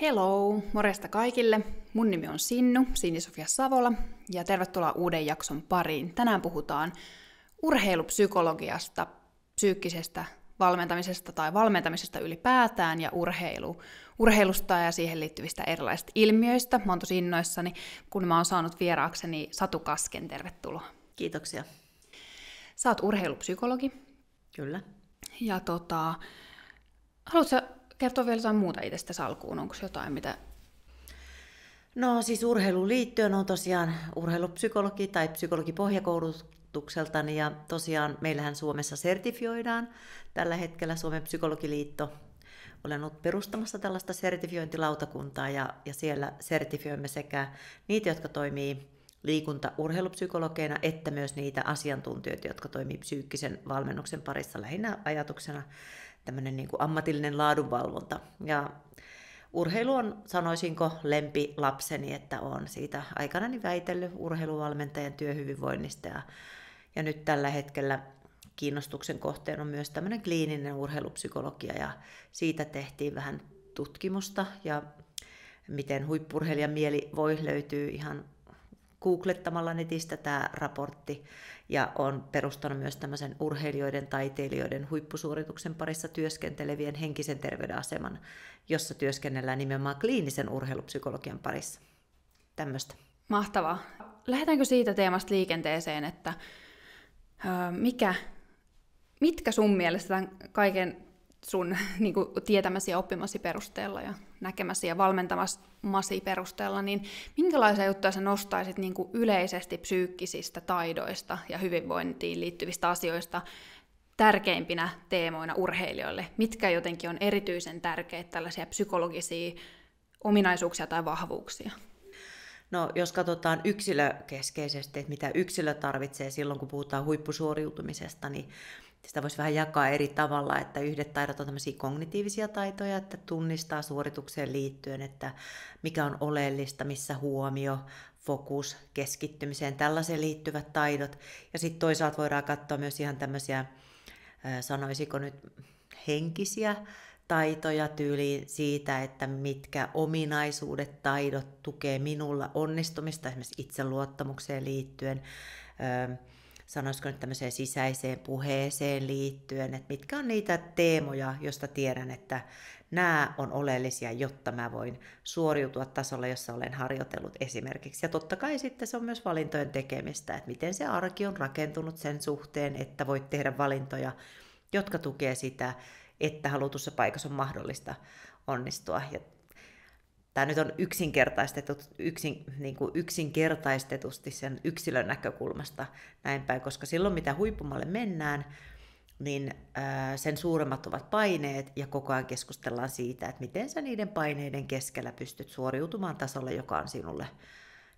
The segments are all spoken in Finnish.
Hello, morjesta kaikille. Mun nimi on Sinnu, Sini-Sofia Savola, ja tervetuloa uuden jakson pariin. Tänään puhutaan urheilupsykologiasta, psyykkisestä valmentamisesta tai valmentamisesta ylipäätään ja urheilu, urheilusta ja siihen liittyvistä erilaisista ilmiöistä. Mä oon tosi innoissani, kun mä oon saanut vieraakseni Satu Kasken. Tervetuloa. Kiitoksia. Sä oot urheilupsykologi. Kyllä. Ja tota, haluatko kertoa vielä jotain muuta itsestä alkuun? Onko jotain, mitä... No siis urheiluun liittyen on tosiaan urheilupsykologi tai psykologipohjakoulutukseltani ja tosiaan meillähän Suomessa sertifioidaan tällä hetkellä Suomen psykologiliitto. Olen ollut perustamassa tällaista sertifiointilautakuntaa ja, ja siellä sertifioimme sekä niitä, jotka toimii liikunta-urheilupsykologeina, että myös niitä asiantuntijoita, jotka toimii psyykkisen valmennuksen parissa lähinnä ajatuksena tämmöinen niin kuin ammatillinen laadunvalvonta. Ja urheilu on, sanoisinko, lempi lapseni, että on siitä aikanani väitellyt urheiluvalmentajan työhyvinvoinnista. Ja, ja nyt tällä hetkellä kiinnostuksen kohteen on myös tämmöinen kliininen urheilupsykologia ja siitä tehtiin vähän tutkimusta ja miten huippurheilijan mieli voi löytyy ihan googlettamalla netistä tämä raportti ja on perustanut myös tämmöisen urheilijoiden, taiteilijoiden huippusuorituksen parissa työskentelevien henkisen terveyden aseman, jossa työskennellään nimenomaan kliinisen urheilupsykologian parissa. Tämmöistä. Mahtavaa. Lähdetäänkö siitä teemasta liikenteeseen, että mikä, mitkä sun mielestä tämän kaiken sun niin kuin, tietämäsi ja oppimasi perusteella ja näkemäsi ja valmentamasi perusteella, niin minkälaisia juttuja sä nostaisit niin kuin yleisesti psyykkisistä taidoista ja hyvinvointiin liittyvistä asioista tärkeimpinä teemoina urheilijoille? Mitkä jotenkin on erityisen tärkeitä tällaisia psykologisia ominaisuuksia tai vahvuuksia? No, jos katsotaan yksilökeskeisesti, että mitä yksilö tarvitsee silloin, kun puhutaan huippusuoriutumisesta, niin sitä voisi vähän jakaa eri tavalla, että yhdet taidot on tämmöisiä kognitiivisia taitoja, että tunnistaa suoritukseen liittyen, että mikä on oleellista, missä huomio, fokus, keskittymiseen, tällaiseen liittyvät taidot. Ja sitten toisaalta voidaan katsoa myös ihan tämmöisiä, sanoisiko nyt henkisiä taitoja tyyliin siitä, että mitkä ominaisuudet, taidot tukee minulla onnistumista esimerkiksi itseluottamukseen liittyen sanoisiko nyt tämmöiseen sisäiseen puheeseen liittyen, että mitkä on niitä teemoja, joista tiedän, että nämä on oleellisia, jotta mä voin suoriutua tasolla, jossa olen harjoitellut esimerkiksi. Ja totta kai sitten se on myös valintojen tekemistä, että miten se arki on rakentunut sen suhteen, että voit tehdä valintoja, jotka tukee sitä, että halutussa paikassa on mahdollista onnistua. Ja tämä nyt on yksinkertaistetut, yksin, niin kuin yksinkertaistetusti sen yksilön näkökulmasta näin päin, koska silloin mitä huippumalle mennään, niin sen suuremmat ovat paineet ja koko ajan keskustellaan siitä, että miten sä niiden paineiden keskellä pystyt suoriutumaan tasolle, joka on sinulle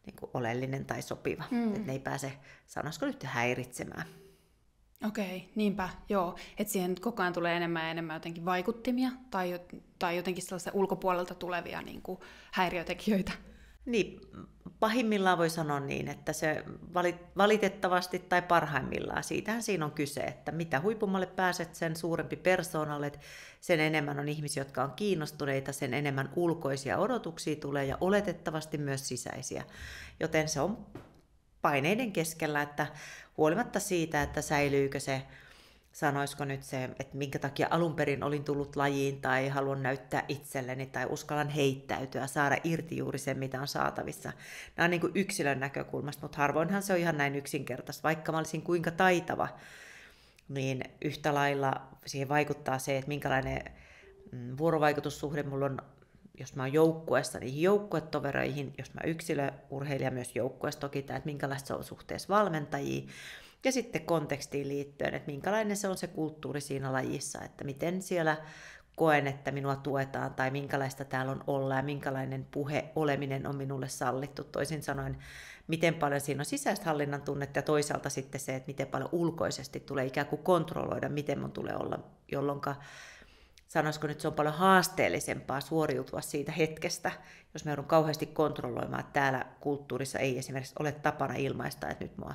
niin kuin oleellinen tai sopiva. Mm. Että ne ei pääse, sanoisiko nyt, häiritsemään. Okei, niinpä, joo. Että siihen koko ajan tulee enemmän ja enemmän jotenkin vaikuttimia tai, tai jotenkin sellaisia ulkopuolelta tulevia niin kuin häiriötekijöitä. Niin, pahimmillaan voi sanoa niin, että se valitettavasti tai parhaimmillaan, siitähän siinä on kyse, että mitä huipummalle pääset, sen suurempi persoona olet, sen enemmän on ihmisiä, jotka on kiinnostuneita, sen enemmän ulkoisia odotuksia tulee ja oletettavasti myös sisäisiä. Joten se on paineiden keskellä, että huolimatta siitä, että säilyykö se, sanoisiko nyt se, että minkä takia alun perin olin tullut lajiin tai haluan näyttää itselleni tai uskallan heittäytyä, saada irti juuri sen, mitä on saatavissa. Nämä on niin kuin yksilön näkökulmasta, mutta harvoinhan se on ihan näin yksinkertaista. Vaikka mä olisin kuinka taitava, niin yhtä lailla siihen vaikuttaa se, että minkälainen mm, vuorovaikutussuhde mulla on jos mä oon joukkueessa niihin joukkuetovereihin, jos mä yksilöurheilija myös joukkueessa toki tämä, että minkälaista se on suhteessa valmentajiin, ja sitten kontekstiin liittyen, että minkälainen se on se kulttuuri siinä lajissa, että miten siellä koen, että minua tuetaan tai minkälaista täällä on olla ja minkälainen puhe oleminen on minulle sallittu. Toisin sanoen, miten paljon siinä on sisäistä hallinnan tunnetta ja toisaalta sitten se, että miten paljon ulkoisesti tulee ikään kuin kontrolloida, miten mun tulee olla, jolloin sanoisiko nyt, se on paljon haasteellisempaa suoriutua siitä hetkestä, jos mä joudun kauheasti kontrolloimaan, että täällä kulttuurissa ei esimerkiksi ole tapana ilmaista, että nyt mua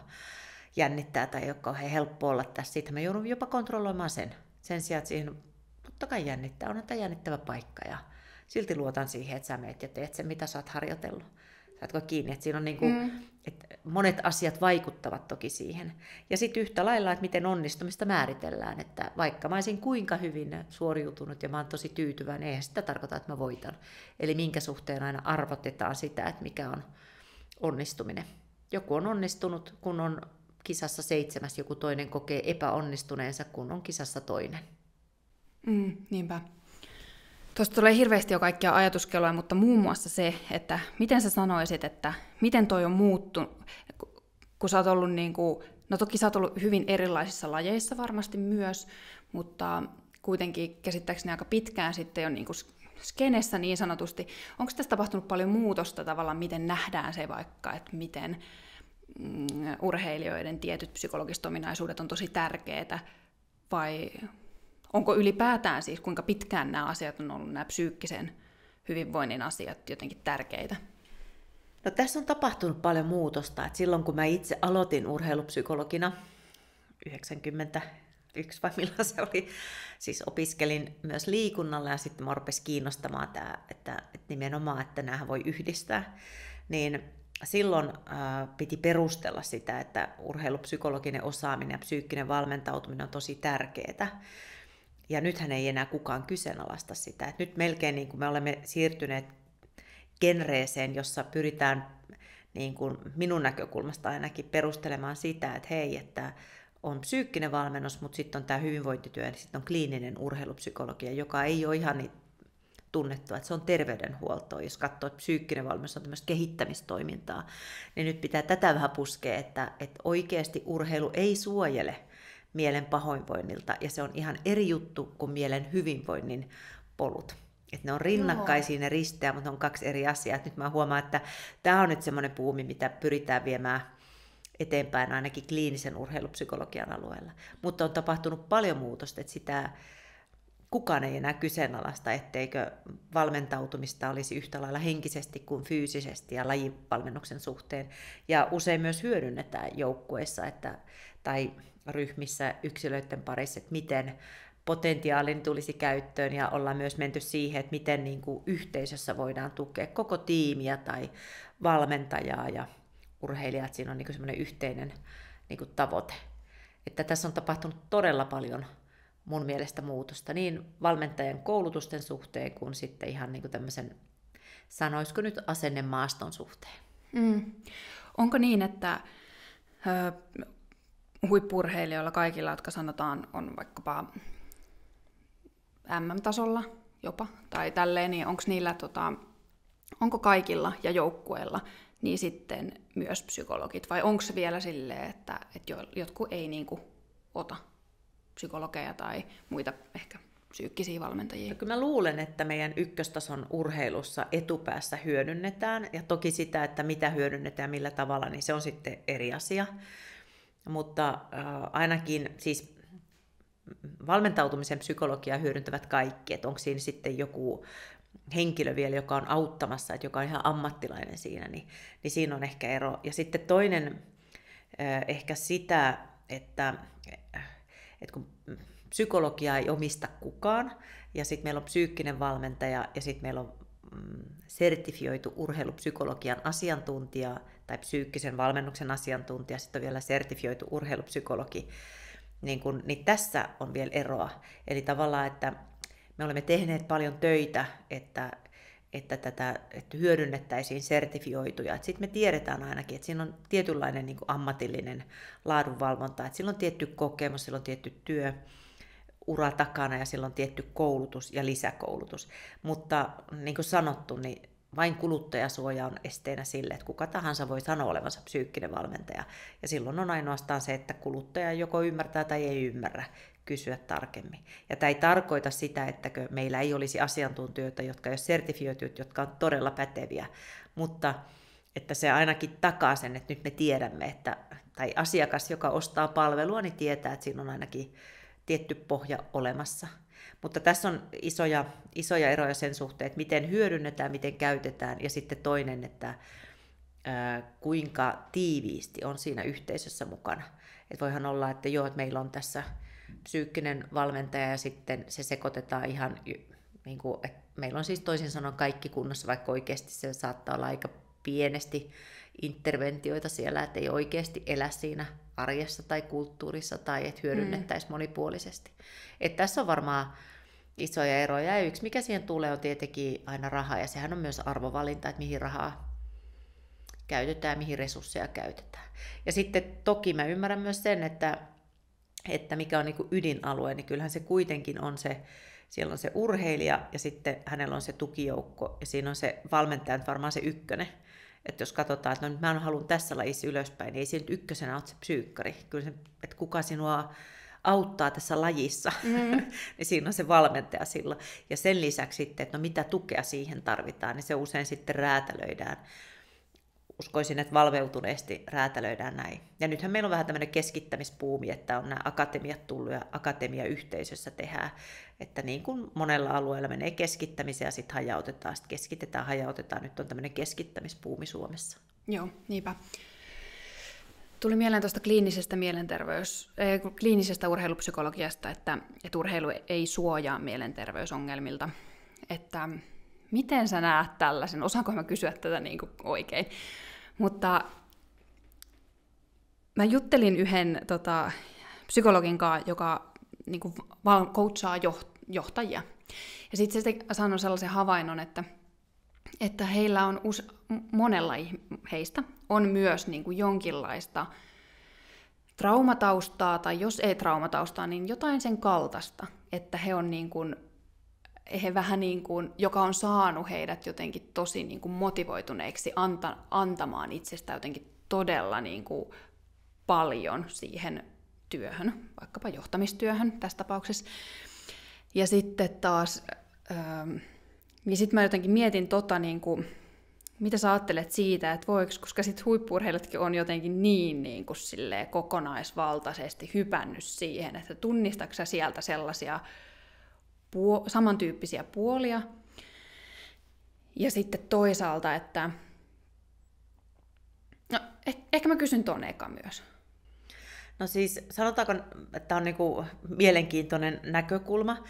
jännittää tai ei ole kauhean helppo olla tässä. Sitten mä joudun jopa kontrolloimaan sen. Sen sijaan, että siihen totta kai jännittää, on tämä jännittävä paikka ja silti luotan siihen, että sä meet ja teet sen, mitä sä oot harjoitellut. Saatko kiinni, että siinä on niin kuin, mm. Että monet asiat vaikuttavat toki siihen. Ja sitten yhtä lailla, että miten onnistumista määritellään, että vaikka mä olisin kuinka hyvin suoriutunut ja mä oon tosi tyytyväinen, eihän sitä tarkoita, että mä voitan. Eli minkä suhteen aina arvotetaan sitä, että mikä on onnistuminen. Joku on onnistunut, kun on kisassa seitsemäs, joku toinen kokee epäonnistuneensa, kun on kisassa toinen. Mm, niinpä. Tuosta tulee hirveästi jo kaikkia ajatuskeloja, mutta muun muassa se, että miten sä sanoisit, että miten toi on muuttunut, kun sä oot ollut niin kuin, no toki sä oot ollut hyvin erilaisissa lajeissa varmasti myös, mutta kuitenkin käsittääkseni aika pitkään sitten jo niin kuin skenessä niin sanotusti. Onko tässä tapahtunut paljon muutosta tavallaan, miten nähdään se vaikka, että miten mm, urheilijoiden tietyt psykologiset ominaisuudet on tosi tärkeitä, vai onko ylipäätään siis, kuinka pitkään nämä asiat on ollut, nämä psyykkisen hyvinvoinnin asiat jotenkin tärkeitä? No tässä on tapahtunut paljon muutosta. Et silloin kun mä itse aloitin urheilupsykologina 91 vai milloin se oli, siis opiskelin myös liikunnalla ja sitten mä rupesin kiinnostamaan tämä, että, että nimenomaan, että näähän voi yhdistää, niin silloin äh, piti perustella sitä, että urheilupsykologinen osaaminen ja psyykkinen valmentautuminen on tosi tärkeää. Ja nythän ei enää kukaan kyseenalaista sitä. Et nyt melkein niin kuin me olemme siirtyneet genreeseen, jossa pyritään niin kuin minun näkökulmasta ainakin perustelemaan sitä, että hei, että on psyykkinen valmennus, mutta sitten on tämä hyvinvointityö ja sitten on kliininen urheilupsykologia, joka ei ole ihan niin tunnettua, että se on terveydenhuoltoa. Jos katsoo, että psyykkinen valmennus on tämmöistä kehittämistoimintaa, niin nyt pitää tätä vähän puskea, että, että oikeasti urheilu ei suojele mielen pahoinvoinnilta, ja se on ihan eri juttu kuin mielen hyvinvoinnin polut. Että ne on rinnakkaisia, ne risteä, mutta ne on kaksi eri asiaa. Et nyt mä huomaan, että tämä on nyt semmoinen puumi, mitä pyritään viemään eteenpäin ainakin kliinisen urheilupsykologian alueella. Mutta on tapahtunut paljon muutosta, että sitä kukaan ei enää kyseenalaista, etteikö valmentautumista olisi yhtä lailla henkisesti kuin fyysisesti ja lajivalmennuksen suhteen. Ja usein myös hyödynnetään joukkueissa että, tai ryhmissä yksilöiden parissa, että miten potentiaalin tulisi käyttöön ja ollaan myös menty siihen, että miten niin kuin yhteisössä voidaan tukea koko tiimiä tai valmentajaa ja urheilijat. Siinä on niin semmoinen yhteinen niin kuin tavoite. Että tässä on tapahtunut todella paljon mun mielestä muutosta niin valmentajan koulutusten suhteen kuin sitten ihan niin kuin tämmöisen, sanoisiko nyt asennemaaston suhteen. Mm. Onko niin, että huippurheilijoilla kaikilla, jotka sanotaan on vaikkapa MM-tasolla jopa, tai tälleen, niin onko niillä, tota, onko kaikilla ja joukkueilla niin sitten myös psykologit, vai onko se vielä silleen, että, että jotkut ei niinku ota psykologeja tai muita ehkä psyykkisiä valmentajia? Ja kyllä mä luulen, että meidän ykköstason urheilussa etupäässä hyödynnetään, ja toki sitä, että mitä hyödynnetään millä tavalla, niin se on sitten eri asia. Mutta äh, ainakin siis valmentautumisen psykologiaa hyödyntävät kaikki, että onko siinä sitten joku henkilö vielä, joka on auttamassa, että joka on ihan ammattilainen siinä, niin, niin siinä on ehkä ero. Ja sitten toinen äh, ehkä sitä, että, että kun psykologia ei omista kukaan, ja sitten meillä on psyykkinen valmentaja, ja sitten meillä on mm, sertifioitu urheilupsykologian asiantuntija tai psyykkisen valmennuksen asiantuntija, sitten on vielä sertifioitu urheilupsykologi, niin, kun, niin tässä on vielä eroa. Eli tavallaan, että me olemme tehneet paljon töitä, että, että tätä että hyödynnettäisiin sertifioituja. Sitten me tiedetään ainakin, että siinä on tietynlainen niin ammatillinen laadunvalvonta, että sillä on tietty kokemus, sillä on tietty työ, ura takana ja sillä on tietty koulutus ja lisäkoulutus. Mutta niin kuin sanottu, niin vain kuluttajasuoja on esteenä sille, että kuka tahansa voi sanoa olevansa psyykkinen valmentaja. Ja silloin on ainoastaan se, että kuluttaja joko ymmärtää tai ei ymmärrä kysyä tarkemmin. Ja tämä ei tarkoita sitä, että meillä ei olisi asiantuntijoita, jotka ei ole jotka on todella päteviä, mutta että se ainakin takaa sen, että nyt me tiedämme, että, tai asiakas, joka ostaa palvelua, niin tietää, että siinä on ainakin tietty pohja olemassa. Mutta tässä on isoja, isoja eroja sen suhteen, että miten hyödynnetään, miten käytetään, ja sitten toinen, että kuinka tiiviisti on siinä yhteisössä mukana. Et voihan olla, että joo, että meillä on tässä psyykkinen valmentaja ja sitten se sekoitetaan ihan, niin kuin, että meillä on siis toisin sanoen kaikki kunnossa, vaikka oikeasti se saattaa olla aika pienesti interventioita siellä, että ei oikeasti elä siinä arjessa tai kulttuurissa tai että hyödynnettäisiin mm. monipuolisesti. Et tässä on varmaan isoja eroja. Ja yksi, mikä siihen tulee, on tietenkin aina raha, ja sehän on myös arvovalinta, että mihin rahaa käytetään, mihin resursseja käytetään. Ja sitten toki mä ymmärrän myös sen, että, että mikä on niin kuin ydinalue, niin kyllähän se kuitenkin on se, siellä on se urheilija ja sitten hänellä on se tukijoukko ja siinä on se valmentaja varmaan se ykkönen. Että jos katsotaan, että no nyt mä haluan tässä lajissa ylöspäin, niin ei siinä ykkösenä ole se psyykkari. Kyllä se, että kuka sinua auttaa tässä lajissa, mm-hmm. niin siinä on se valmentaja silloin. Ja sen lisäksi sitten, että no mitä tukea siihen tarvitaan, niin se usein sitten räätälöidään uskoisin, että valveutuneesti räätälöidään näin. Ja nythän meillä on vähän tämmöinen keskittämispuumi, että on nämä akatemiat tullut ja akatemiayhteisössä tehdään, että niin kuin monella alueella menee keskittämiseen ja sitten hajautetaan, sitten keskitetään, hajautetaan. Nyt on tämmöinen keskittämispuumi Suomessa. Joo, niinpä. Tuli mieleen tuosta kliinisestä mielenterveys, äh, kliinisestä urheilupsykologiasta, että, että urheilu ei suojaa mielenterveysongelmilta. Että miten sä näet tällaisen? Osaanko mä kysyä tätä niin kuin oikein? Mutta mä juttelin yhden tota, psykologin kanssa, joka niin kuin, val- coachaa johtajia. Ja sitten se sanoi sellaisen havainnon, että, että heillä on us- monella heistä on myös niin kuin jonkinlaista traumataustaa, tai jos ei traumataustaa, niin jotain sen kaltaista, että he on niin kuin he vähän niin kuin, joka on saanut heidät jotenkin tosi niin kuin motivoituneiksi anta, antamaan itsestä jotenkin todella niin kuin paljon siihen työhön, vaikkapa johtamistyöhön tässä tapauksessa. Ja sitten taas, ähm, niin sitten mä jotenkin mietin tota, niin kuin, mitä sä ajattelet siitä, että voiko, koska sitten huippurheilijatkin on jotenkin niin, niin kuin kokonaisvaltaisesti hypännyt siihen, että tunnistatko sieltä sellaisia puo- samantyyppisiä puolia. Ja sitten toisaalta, että... No, eh- ehkä mä kysyn tuon eka myös. No siis sanotaanko, että on niinku mielenkiintoinen näkökulma,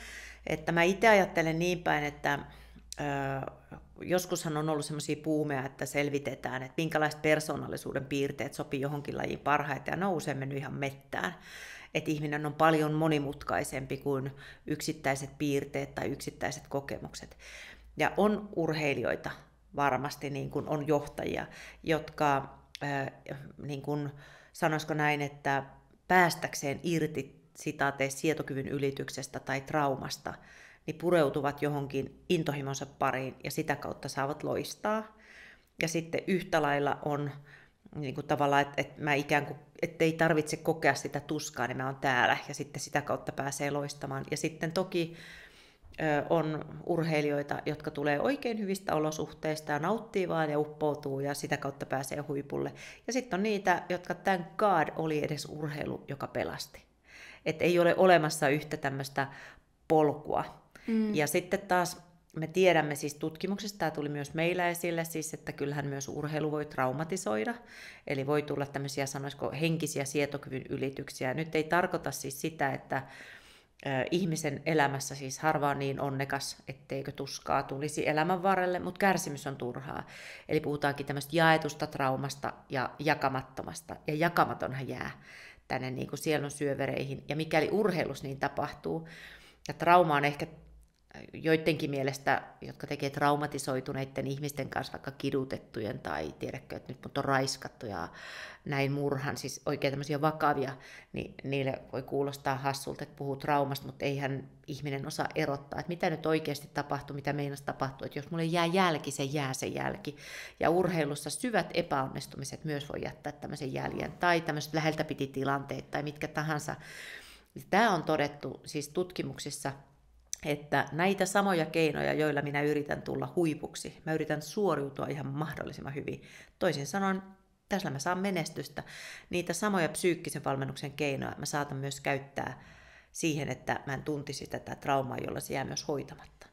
että mä itse ajattelen niin päin, että ö, joskushan on ollut sellaisia puumeja, että selvitetään, että minkälaiset persoonallisuuden piirteet sopii johonkin lajiin parhaiten, ja ne on usein mennyt ihan mettään että ihminen on paljon monimutkaisempi kuin yksittäiset piirteet tai yksittäiset kokemukset. Ja on urheilijoita varmasti, niin kuin on johtajia, jotka, äh, niin kuin, sanoisiko näin, että päästäkseen irti sitaateissa sietokyvyn ylityksestä tai traumasta, niin pureutuvat johonkin intohimonsa pariin ja sitä kautta saavat loistaa. Ja sitten yhtä lailla on niin kuin tavallaan, että, että mä ikään kuin, että ei tarvitse kokea sitä tuskaa, niin mä oon täällä ja sitten sitä kautta pääsee loistamaan. Ja sitten toki ö, on urheilijoita, jotka tulee oikein hyvistä olosuhteista ja nauttii vaan ja uppoutuu ja sitä kautta pääsee huipulle. Ja sitten on niitä, jotka tämän God oli edes urheilu, joka pelasti. Että ei ole olemassa yhtä tämmöistä polkua. Mm. Ja sitten taas me tiedämme siis tutkimuksesta, tämä tuli myös meillä esille, siis, että kyllähän myös urheilu voi traumatisoida, eli voi tulla tämmöisiä sanoisiko henkisiä sietokyvyn ylityksiä. Nyt ei tarkoita siis sitä, että ihmisen elämässä siis harva on niin onnekas, etteikö tuskaa tulisi elämän varrelle, mutta kärsimys on turhaa. Eli puhutaankin tämmöistä jaetusta traumasta ja jakamattomasta, ja jakamatonhan jää tänne niin kuin sielun syövereihin. Ja mikäli urheilus niin tapahtuu, ja trauma on ehkä joidenkin mielestä, jotka tekee traumatisoituneiden ihmisten kanssa, vaikka kidutettujen tai tiedätkö, että nyt mut on raiskattu ja näin murhan, siis oikein tämmöisiä vakavia, niin niille voi kuulostaa hassulta, että puhuu traumasta, mutta eihän ihminen osaa erottaa, että mitä nyt oikeasti tapahtuu, mitä meinas tapahtuu, että jos mulle jää jälki, se jää se jälki. Ja urheilussa syvät epäonnistumiset myös voi jättää tämmöisen jäljen, tai tämmöiset läheltä piti tilanteet tai mitkä tahansa. Tämä on todettu siis tutkimuksissa, että näitä samoja keinoja, joilla minä yritän tulla huipuksi, mä yritän suoriutua ihan mahdollisimman hyvin. Toisin sanoen, tässä mä saan menestystä. Niitä samoja psyykkisen valmennuksen keinoja mä saatan myös käyttää siihen, että mä en tuntisi tätä traumaa, jolla se jää myös hoitamatta.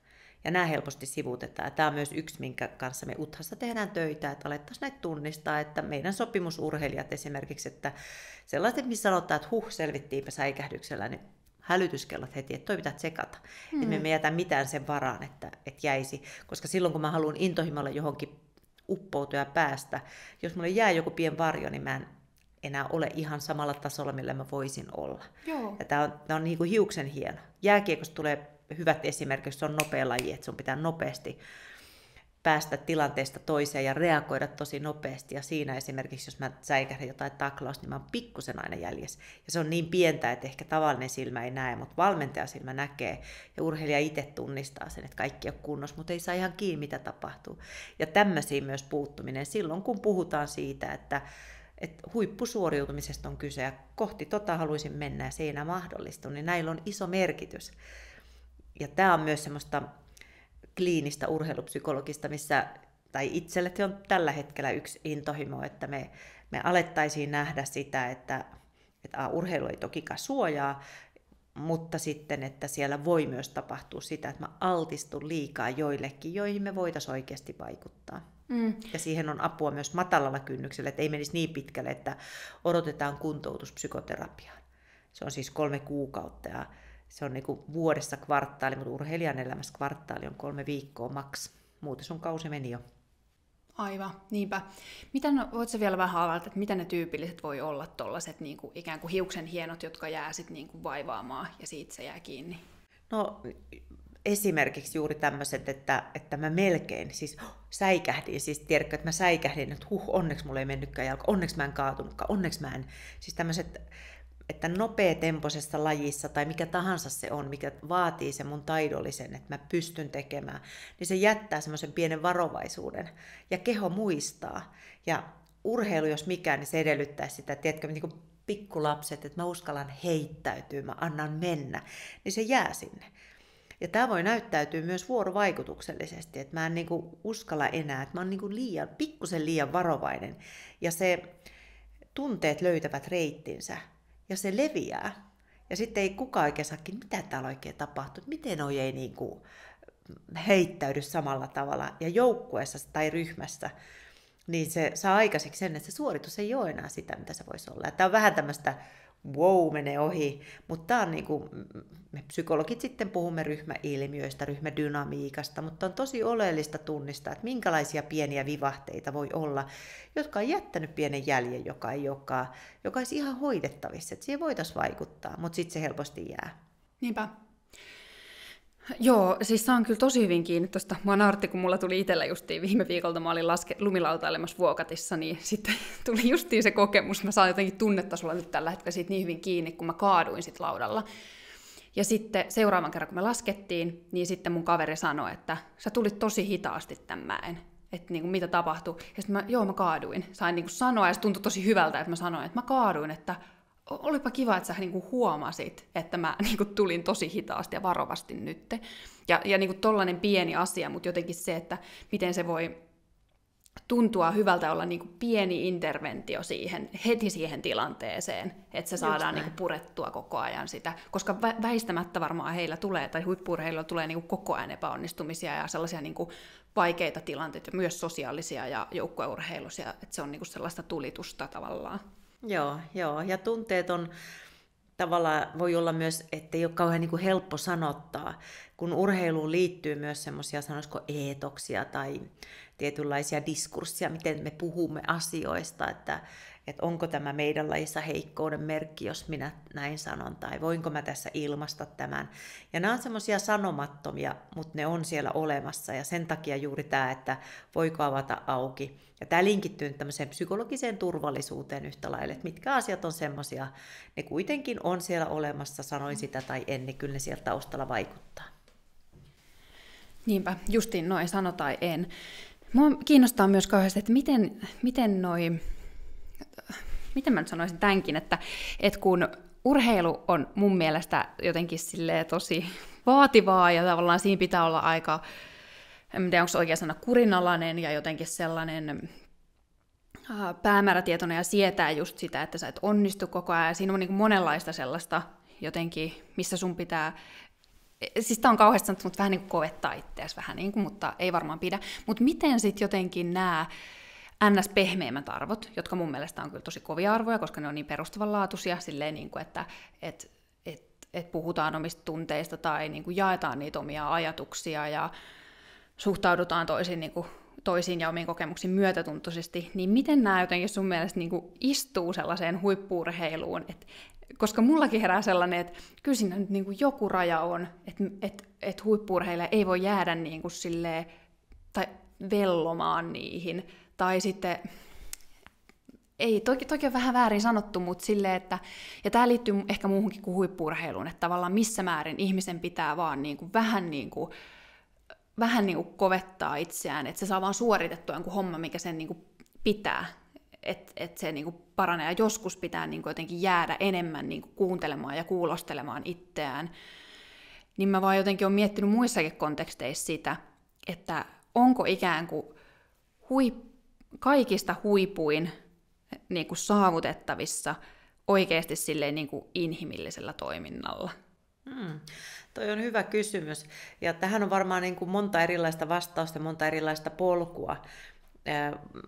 Ja nämä helposti sivuutetaan. Tämä on myös yksi, minkä kanssa me Uthassa tehdään töitä, että alettaisiin näitä tunnistaa, että meidän sopimusurheilijat esimerkiksi, että sellaiset, missä sanotaan, että huh, selvittiinpä säikähdyksellä, niin hälytyskellot heti, että toi pitää tsekata. Mm. Että me emme jätä mitään sen varaan, että, että jäisi. Koska silloin kun mä haluan intohimolle johonkin uppoutua ja päästä, jos mulle jää joku pien varjo, niin mä en enää ole ihan samalla tasolla, millä mä voisin olla. Joo. Ja tää on, tää on niinku hiuksen hieno. Jääkiekossa tulee hyvät esimerkiksi, se on nopea laji, että sun pitää nopeasti päästä tilanteesta toiseen ja reagoida tosi nopeasti. Ja siinä esimerkiksi, jos mä säikähdän jotain taklausta, niin mä oon pikkusen aina jäljessä. Ja se on niin pientä, että ehkä tavallinen silmä ei näe, mutta valmentaja silmä näkee. Ja urheilija itse tunnistaa sen, että kaikki on kunnossa, mutta ei saa ihan kiinni, mitä tapahtuu. Ja tämmöisiin myös puuttuminen silloin, kun puhutaan siitä, että että huippusuoriutumisesta on kyse ja kohti tota haluaisin mennä ja se ei enää mahdollistu, niin näillä on iso merkitys. Ja tämä on myös semmoista kliinistä urheilupsykologista, missä, tai itselle on tällä hetkellä yksi intohimo, että me, me alettaisiin nähdä sitä, että, että urheilu ei tokikaan suojaa, mutta sitten, että siellä voi myös tapahtua sitä, että mä altistun liikaa joillekin, joihin me voitaisiin oikeasti vaikuttaa. Mm. Ja siihen on apua myös matalalla kynnyksellä, että ei menisi niin pitkälle, että odotetaan kuntoutuspsykoterapiaan. Se on siis kolme kuukautta ja se on niinku vuodessa kvartaali, mutta urheilijan elämässä kvartaali on kolme viikkoa maks. Muuten sun kausi meni jo. Aivan, niinpä. Miten, voitko vielä vähän avata, että mitä ne tyypilliset voi olla tuollaiset niin kuin, ikään kuin hiuksen hienot, jotka jää sitten niin kuin vaivaamaan ja siitä se jää kiinni? No esimerkiksi juuri tämmöiset, että, että mä melkein siis oh, säikähdin, siis tiedätkö, että mä säikähdin, että huh, onneksi mulla ei mennytkään jalka, onneksi mä en kaatunutkaan, onneksi mä en, siis tämmöiset että nopeatempoisessa lajissa tai mikä tahansa se on, mikä vaatii sen mun taidollisen, että mä pystyn tekemään, niin se jättää semmoisen pienen varovaisuuden. Ja keho muistaa. Ja urheilu, jos mikään, niin se edellyttää sitä, tiedätkö, niin kuin pikkulapset, että mä uskallan heittäytyä, mä annan mennä, niin se jää sinne. Ja tämä voi näyttäytyä myös vuorovaikutuksellisesti, että mä en niinku uskalla enää, että mä oon niinku liian, pikkusen liian varovainen. Ja se tunteet löytävät reittinsä ja se leviää. Ja sitten ei kukaan oikein saakin, mitä täällä oikein tapahtuu, miten noi ei niinku heittäydy samalla tavalla. Ja joukkueessa tai ryhmässä, niin se saa aikaiseksi sen, että se suoritus ei ole enää sitä, mitä se voisi olla. Tämä on vähän tämmöistä wow, menee ohi. Mutta tämä on niin kuin, me psykologit sitten puhumme ryhmäilmiöistä, ryhmädynamiikasta, mutta on tosi oleellista tunnistaa, että minkälaisia pieniä vivahteita voi olla, jotka on jättänyt pienen jäljen, joka ei olekaan, joka olisi ihan hoidettavissa, että siihen voitaisiin vaikuttaa, mutta sitten se helposti jää. Niinpä. Joo, siis saan kyllä tosi hyvin kiinni tuosta. Mua naurtti, kun mulla tuli itsellä justiin viime viikolta, mä olin laske, lumilautailemassa Vuokatissa, niin sitten tuli justiin se kokemus. Mä saan jotenkin tunnetasolla nyt tällä hetkellä siitä niin hyvin kiinni, kun mä kaaduin sit laudalla. Ja sitten seuraavan kerran, kun me laskettiin, niin sitten mun kaveri sanoi, että sä tulit tosi hitaasti tämän mäen. Että niin kuin, mitä tapahtui. Ja sitten mä, joo, mä kaaduin. Sain niin kuin sanoa, ja se tuntui tosi hyvältä, että mä sanoin, että mä kaaduin, että olipa kiva, että sä niinku huomasit, että mä niinku tulin tosi hitaasti ja varovasti nytte. Ja, ja niinku tollainen pieni asia, mutta jotenkin se, että miten se voi tuntua hyvältä olla niinku pieni interventio siihen, heti siihen tilanteeseen, että se saadaan niinku purettua koko ajan sitä, koska vä- väistämättä varmaan heillä tulee, tai huippurheilla tulee niinku koko ajan epäonnistumisia ja sellaisia niinku vaikeita tilanteita, myös sosiaalisia ja joukkueurheilusia, että se on niinku sellaista tulitusta tavallaan. Joo, joo. Ja tunteet on tavallaan voi olla myös, että ei ole kauhean niin kuin helppo sanottaa, kun urheiluun liittyy myös semmoisia, sanoisiko, eetoksia tai tietynlaisia diskurssia, miten me puhumme asioista, että, että onko tämä meidän lajissa heikkouden merkki, jos minä näin sanon, tai voinko mä tässä ilmasta tämän. Ja nämä on semmoisia sanomattomia, mutta ne on siellä olemassa, ja sen takia juuri tämä, että voiko avata auki. Ja tämä linkittyy tämmöiseen psykologiseen turvallisuuteen yhtä lailla, että mitkä asiat on semmoisia, ne kuitenkin on siellä olemassa, sanoin sitä tai en, niin kyllä ne sieltä taustalla vaikuttaa. Niinpä, justiin noin sano tai en. Mua kiinnostaa myös kauheasti, että miten, miten noi miten mä nyt sanoisin tämänkin, että, että kun urheilu on mun mielestä jotenkin tosi vaativaa ja tavallaan siinä pitää olla aika, en tiedä onko oikea sana, kurinalainen ja jotenkin sellainen päämäärätietoinen ja sietää just sitä, että sä et onnistu koko ajan. Ja siinä on niin monenlaista sellaista jotenkin, missä sun pitää Siis tämä on kauheasti sanottu, mutta vähän niin kuin kovettaa itseäsi vähän niin kuin, mutta ei varmaan pidä. Mutta miten sitten jotenkin nämä ns. pehmeimmät arvot, jotka mun mielestä on kyllä tosi kovia arvoja, koska ne on niin perustavanlaatuisia, silleen niin kuin, että et, et, et puhutaan omista tunteista tai niin kuin jaetaan niitä omia ajatuksia ja suhtaudutaan toisiin, niin kuin, toisiin ja omiin kokemuksiin myötätuntoisesti, niin miten nämä jotenkin sun mielestä niin kuin istuu sellaiseen huippuurheiluun, että koska mullakin herää sellainen, että kyllä siinä nyt niin kuin joku raja on, että, että, että huippuurheilija ei voi jäädä niin kuin silleen, tai vellomaan niihin, tai sitten ei, toki, toki on vähän väärin sanottu, mutta silleen, että, ja tämä liittyy ehkä muuhunkin kuin huippurheiluun, että tavallaan missä määrin ihmisen pitää vaan niin kuin, vähän niin kuin, vähän niin kuin kovettaa itseään, että se saa vaan suoritettua jonkun homma, mikä sen niin kuin pitää, että et se niin kuin paranee. Ja joskus pitää niin kuin jotenkin jäädä enemmän niin kuin kuuntelemaan ja kuulostelemaan itseään. Niin mä vaan jotenkin olen miettinyt muissakin konteksteissa sitä, että onko ikään kuin huip, kaikista huipuin niin kuin saavutettavissa oikeasti silleen niin kuin inhimillisellä toiminnalla? Hmm. Toi on hyvä kysymys. Ja tähän on varmaan niin kuin monta erilaista vastausta, monta erilaista polkua.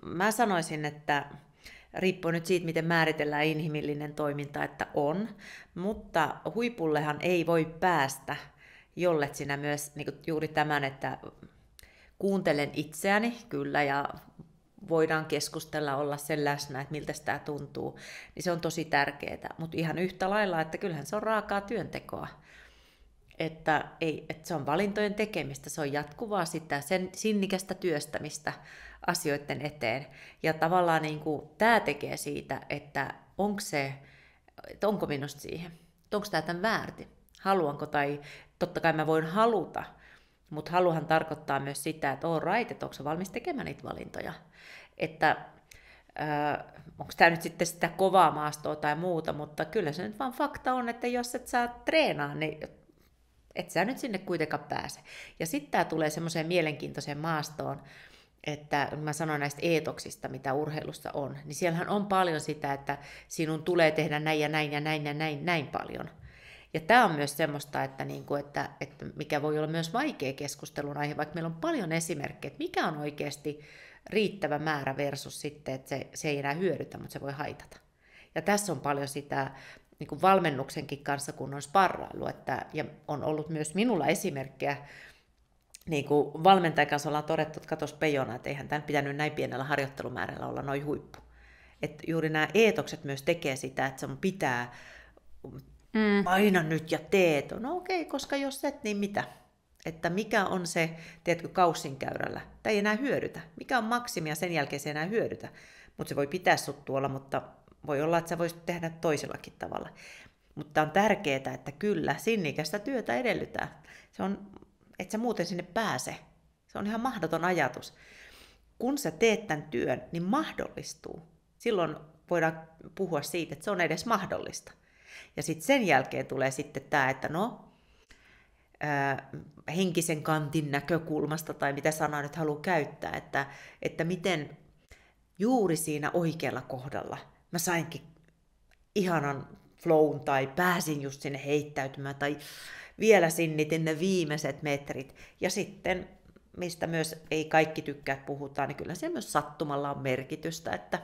Mä sanoisin, että riippuu nyt siitä, miten määritellään inhimillinen toiminta, että on, mutta huipullehan ei voi päästä, jollet sinä myös niin juuri tämän, että kuuntelen itseäni kyllä ja voidaan keskustella, olla sen läsnä, että miltä tämä tuntuu, niin se on tosi tärkeää. Mutta ihan yhtä lailla, että kyllähän se on raakaa työntekoa. Että, ei, että se on valintojen tekemistä, se on jatkuvaa sitä sen sinnikästä työstämistä asioiden eteen. Ja tavallaan niin kuin, tämä tekee siitä, että onko se, että onko minusta siihen, onko tämä tämän väärti, haluanko tai totta kai mä voin haluta, mutta haluhan tarkoittaa myös sitä, että on right, että onko valmis tekemään niitä valintoja. Että äh, onko tämä nyt sitten sitä kovaa maastoa tai muuta, mutta kyllä se nyt vaan fakta on, että jos et saa treenaa, niin et sä nyt sinne kuitenkaan pääse. Ja sitten tämä tulee semmoiseen mielenkiintoiseen maastoon, että mä sanon näistä eetoksista, mitä urheilussa on, niin siellähän on paljon sitä, että sinun tulee tehdä näin ja näin ja näin ja näin, näin paljon – ja tämä on myös semmoista, että, niin kuin, että, että mikä voi olla myös vaikea keskustelun aihe, vaikka meillä on paljon esimerkkejä, että mikä on oikeasti riittävä määrä versus sitten, että se, se ei enää hyödytä, mutta se voi haitata. Ja tässä on paljon sitä niin kuin valmennuksenkin kanssa, kun on sparrailu, että, ja on ollut myös minulla esimerkkejä, niin kuin valmentajan kanssa ollaan todettu, että katos pejona, että eihän tämän pitänyt näin pienellä harjoittelumäärällä olla noin huippu. Että juuri nämä eetokset myös tekee sitä, että se pitää mm. paina nyt ja teet. No okei, okay, koska jos et, niin mitä? Että mikä on se, tiedätkö, käyrällä? Tämä ei enää hyödytä. Mikä on maksimi ja sen jälkeen se ei enää hyödytä. Mutta se voi pitää sut tuolla, mutta voi olla, että sä voisit tehdä toisellakin tavalla. Mutta on tärkeää, että kyllä, sinnikästä työtä edellytää. Se on, että sä muuten sinne pääse. Se on ihan mahdoton ajatus. Kun sä teet tämän työn, niin mahdollistuu. Silloin voidaan puhua siitä, että se on edes mahdollista. Ja sitten sen jälkeen tulee sitten tämä, että no, ää, henkisen kantin näkökulmasta tai mitä sanaa nyt haluaa käyttää, että, että miten juuri siinä oikealla kohdalla mä sainkin ihanan flown tai pääsin just sinne heittäytymään tai vielä sinnitin ne viimeiset metrit. Ja sitten, mistä myös ei kaikki tykkää puhutaan, niin kyllä se myös sattumalla on merkitystä, että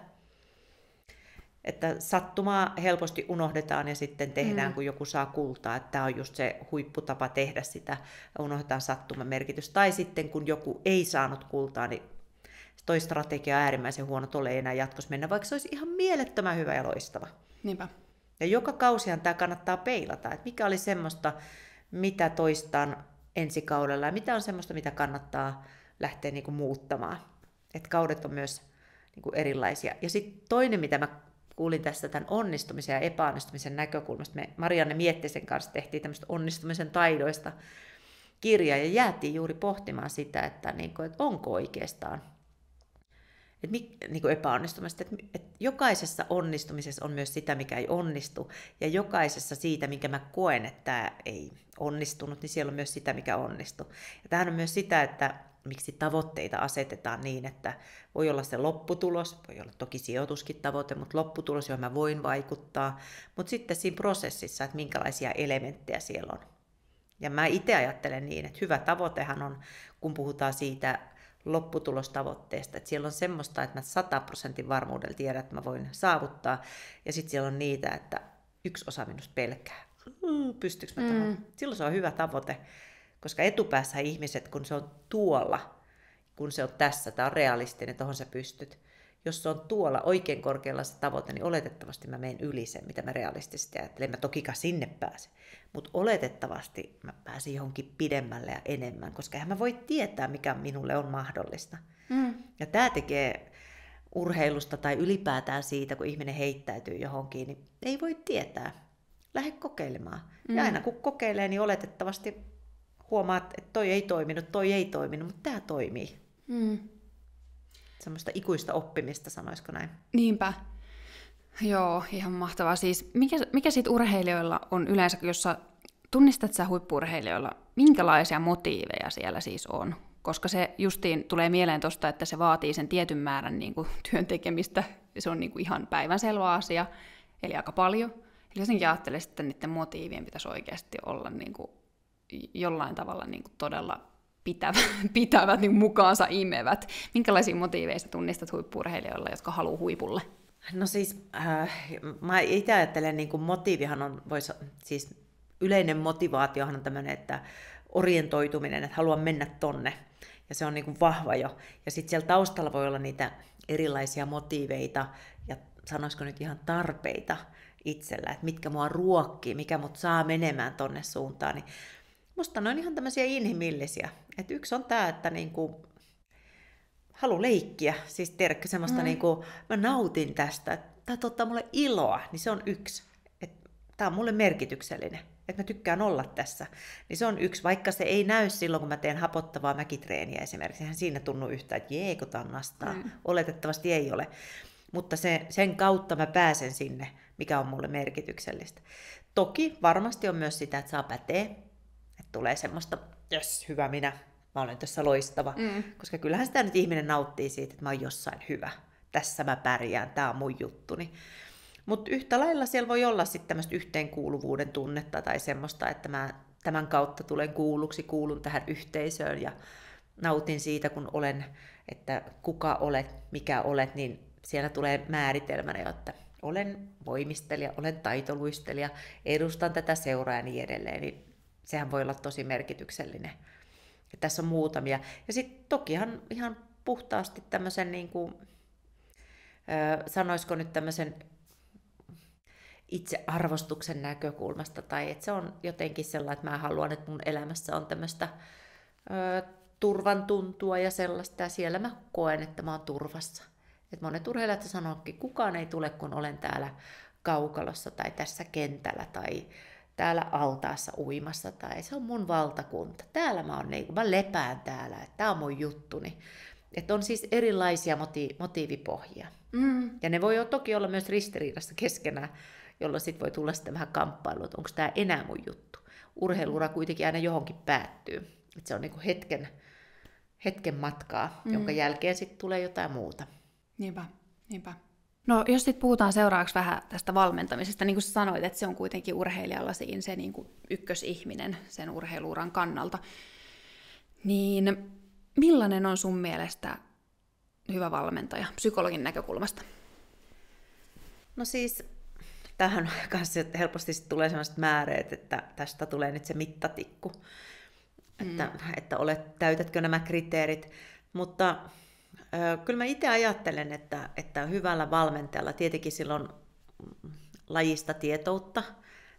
että sattumaa helposti unohdetaan ja sitten tehdään, mm. kun joku saa kultaa, että tämä on just se huipputapa tehdä sitä, unohdetaan sattuman merkitys. Tai sitten kun joku ei saanut kultaa, niin toi strategia on äärimmäisen huono, tuolle ei enää jatkossa mennä, vaikka se olisi ihan mielettömän hyvä ja loistava. Niinpä. Ja joka kausihan tämä kannattaa peilata, että mikä oli semmoista, mitä toistan ensi kaudella ja mitä on semmoista, mitä kannattaa lähteä niinku muuttamaan. Että kaudet on myös niinku erilaisia. Ja sitten toinen, mitä mä kuulin tässä tämän onnistumisen ja epäonnistumisen näkökulmasta. Me Marianne Miettisen kanssa tehtiin tämmöistä onnistumisen taidoista kirja ja jäätiin juuri pohtimaan sitä, että, niin kuin, että onko oikeastaan että niin kuin epäonnistumista, että, että jokaisessa onnistumisessa on myös sitä, mikä ei onnistu, ja jokaisessa siitä, minkä mä koen, että tämä ei onnistunut, niin siellä on myös sitä, mikä onnistuu. Ja tähän on myös sitä, että miksi tavoitteita asetetaan niin, että voi olla se lopputulos, voi olla toki sijoituskin tavoite, mutta lopputulos, johon mä voin vaikuttaa, mutta sitten siinä prosessissa, että minkälaisia elementtejä siellä on. Ja mä itse ajattelen niin, että hyvä tavoitehan on, kun puhutaan siitä lopputulostavoitteesta, että siellä on semmoista, että mä 100 prosentin varmuudella tiedän, että mä voin saavuttaa, ja sitten siellä on niitä, että yksi osa minusta pelkää. pystyykö mä mm. Silloin se on hyvä tavoite, koska etupäässä ihmiset, kun se on tuolla, kun se on tässä, tämä on realistinen, tuohon sä pystyt. Jos se on tuolla oikein korkealla se tavoite, niin oletettavasti mä menen yli sen, mitä mä realistisesti ajattelen. Mä tokikaan sinne pääse. Mutta oletettavasti mä pääsin johonkin pidemmälle ja enemmän, koska eihän mä voi tietää, mikä minulle on mahdollista. Mm. Ja tämä tekee urheilusta tai ylipäätään siitä, kun ihminen heittäytyy johonkin, niin ei voi tietää. Lähde kokeilemaan. Mm. Ja aina kun kokeilee, niin oletettavasti huomaat, että toi ei toiminut, toi ei toiminut, mutta tämä toimii. Mm. Semmoista ikuista oppimista, sanoisiko näin? Niinpä. Joo, ihan mahtavaa. Siis mikä, mikä siitä urheilijoilla on yleensä, jos sä tunnistat sä huippurheilijoilla, minkälaisia motiiveja siellä siis on? Koska se justiin tulee mieleen tuosta, että se vaatii sen tietyn määrän niin kuin, työn tekemistä. Se on niin kuin, ihan päivänselvä asia, eli aika paljon. Eli jotenkin ajattelisin, että niiden motiivien pitäisi oikeasti olla niin kuin, jollain tavalla niin kuin, todella pitävät, pitävät niin mukaansa imevät. Minkälaisia motiiveja tunnistat huippurheilijoilla, jotka haluaa huipulle? No siis, äh, mä itse ajattelen, niin kuin motiivihan on, vois, siis yleinen motivaatiohan on tämmöinen, että orientoituminen, että haluan mennä tonne. Ja se on niin kuin vahva jo. Ja sitten siellä taustalla voi olla niitä erilaisia motiiveita ja sanoisiko nyt ihan tarpeita itsellä, että mitkä mua ruokkii, mikä mut saa menemään tonne suuntaan. Niin musta ne on ihan tämmöisiä inhimillisiä. Et yksi on tämä, että niinku, halu leikkiä, siis tiedätkö semmoista, mm. niinku, mä nautin tästä, tämä tuottaa mulle iloa, niin se on yksi. Tämä on mulle merkityksellinen, että mä tykkään olla tässä. Niin se on yksi, vaikka se ei näy silloin, kun mä teen hapottavaa mäkitreeniä esimerkiksi. Eihän siinä tunnu yhtään, että jee, kun nastaa. Mm. Oletettavasti ei ole. Mutta se, sen kautta mä pääsen sinne, mikä on mulle merkityksellistä. Toki varmasti on myös sitä, että saa päteä, että tulee semmoista, jes, hyvä minä, mä olen tässä loistava. Mm. Koska kyllähän sitä nyt ihminen nauttii siitä, että mä oon jossain hyvä. Tässä mä pärjään, tämä on mun juttuni. Mutta yhtä lailla siellä voi olla sitten tämmöistä yhteenkuuluvuuden tunnetta tai semmoista, että mä tämän kautta tulen kuulluksi, kuulun tähän yhteisöön ja nautin siitä, kun olen, että kuka olet, mikä olet, niin siellä tulee määritelmänä jo, että olen voimistelija, olen taitoluistelija, edustan tätä seuraa ja niin edelleen. Niin sehän voi olla tosi merkityksellinen. Ja tässä on muutamia. Ja sitten tokihan ihan puhtaasti tämmöisen, niin kuin, sanoisiko nyt tämmöisen itsearvostuksen näkökulmasta, tai että se on jotenkin sellainen, että mä haluan, että mun elämässä on tämmöistä turvan tuntua ja sellaista, ja siellä mä koen, että mä oon turvassa. Et monet urheilijat sanoo, että kukaan ei tule, kun olen täällä kaukalossa tai tässä kentällä tai täällä altaassa uimassa tai se on mun valtakunta. Täällä mä oon, niin, mä lepään täällä, että tää on mun juttuni. Että on siis erilaisia moti- motiivipohjia. Mm. Ja ne voi toki olla myös ristiriidassa keskenään, jolloin sitten voi tulla sitten vähän kamppailu, että onko tämä enää mun juttu. Urheiluura kuitenkin aina johonkin päättyy. Että se on niinku hetken, hetken matkaa, mm. jonka jälkeen sitten tulee jotain muuta. Niinpä, niinpä. No jos sitten puhutaan seuraavaksi vähän tästä valmentamisesta, niin kuin sä sanoit, että se on kuitenkin urheilijalla siinä se niin kuin ykkösihminen sen urheiluuran kannalta, niin millainen on sun mielestä hyvä valmentaja psykologin näkökulmasta? No siis tähän kanssa helposti tulee sellaiset määreet, että tästä tulee nyt se mittatikku, että, mm. että olet, täytätkö nämä kriteerit, mutta Kyllä mä itse ajattelen, että, että hyvällä valmentajalla tietenkin silloin lajista tietoutta,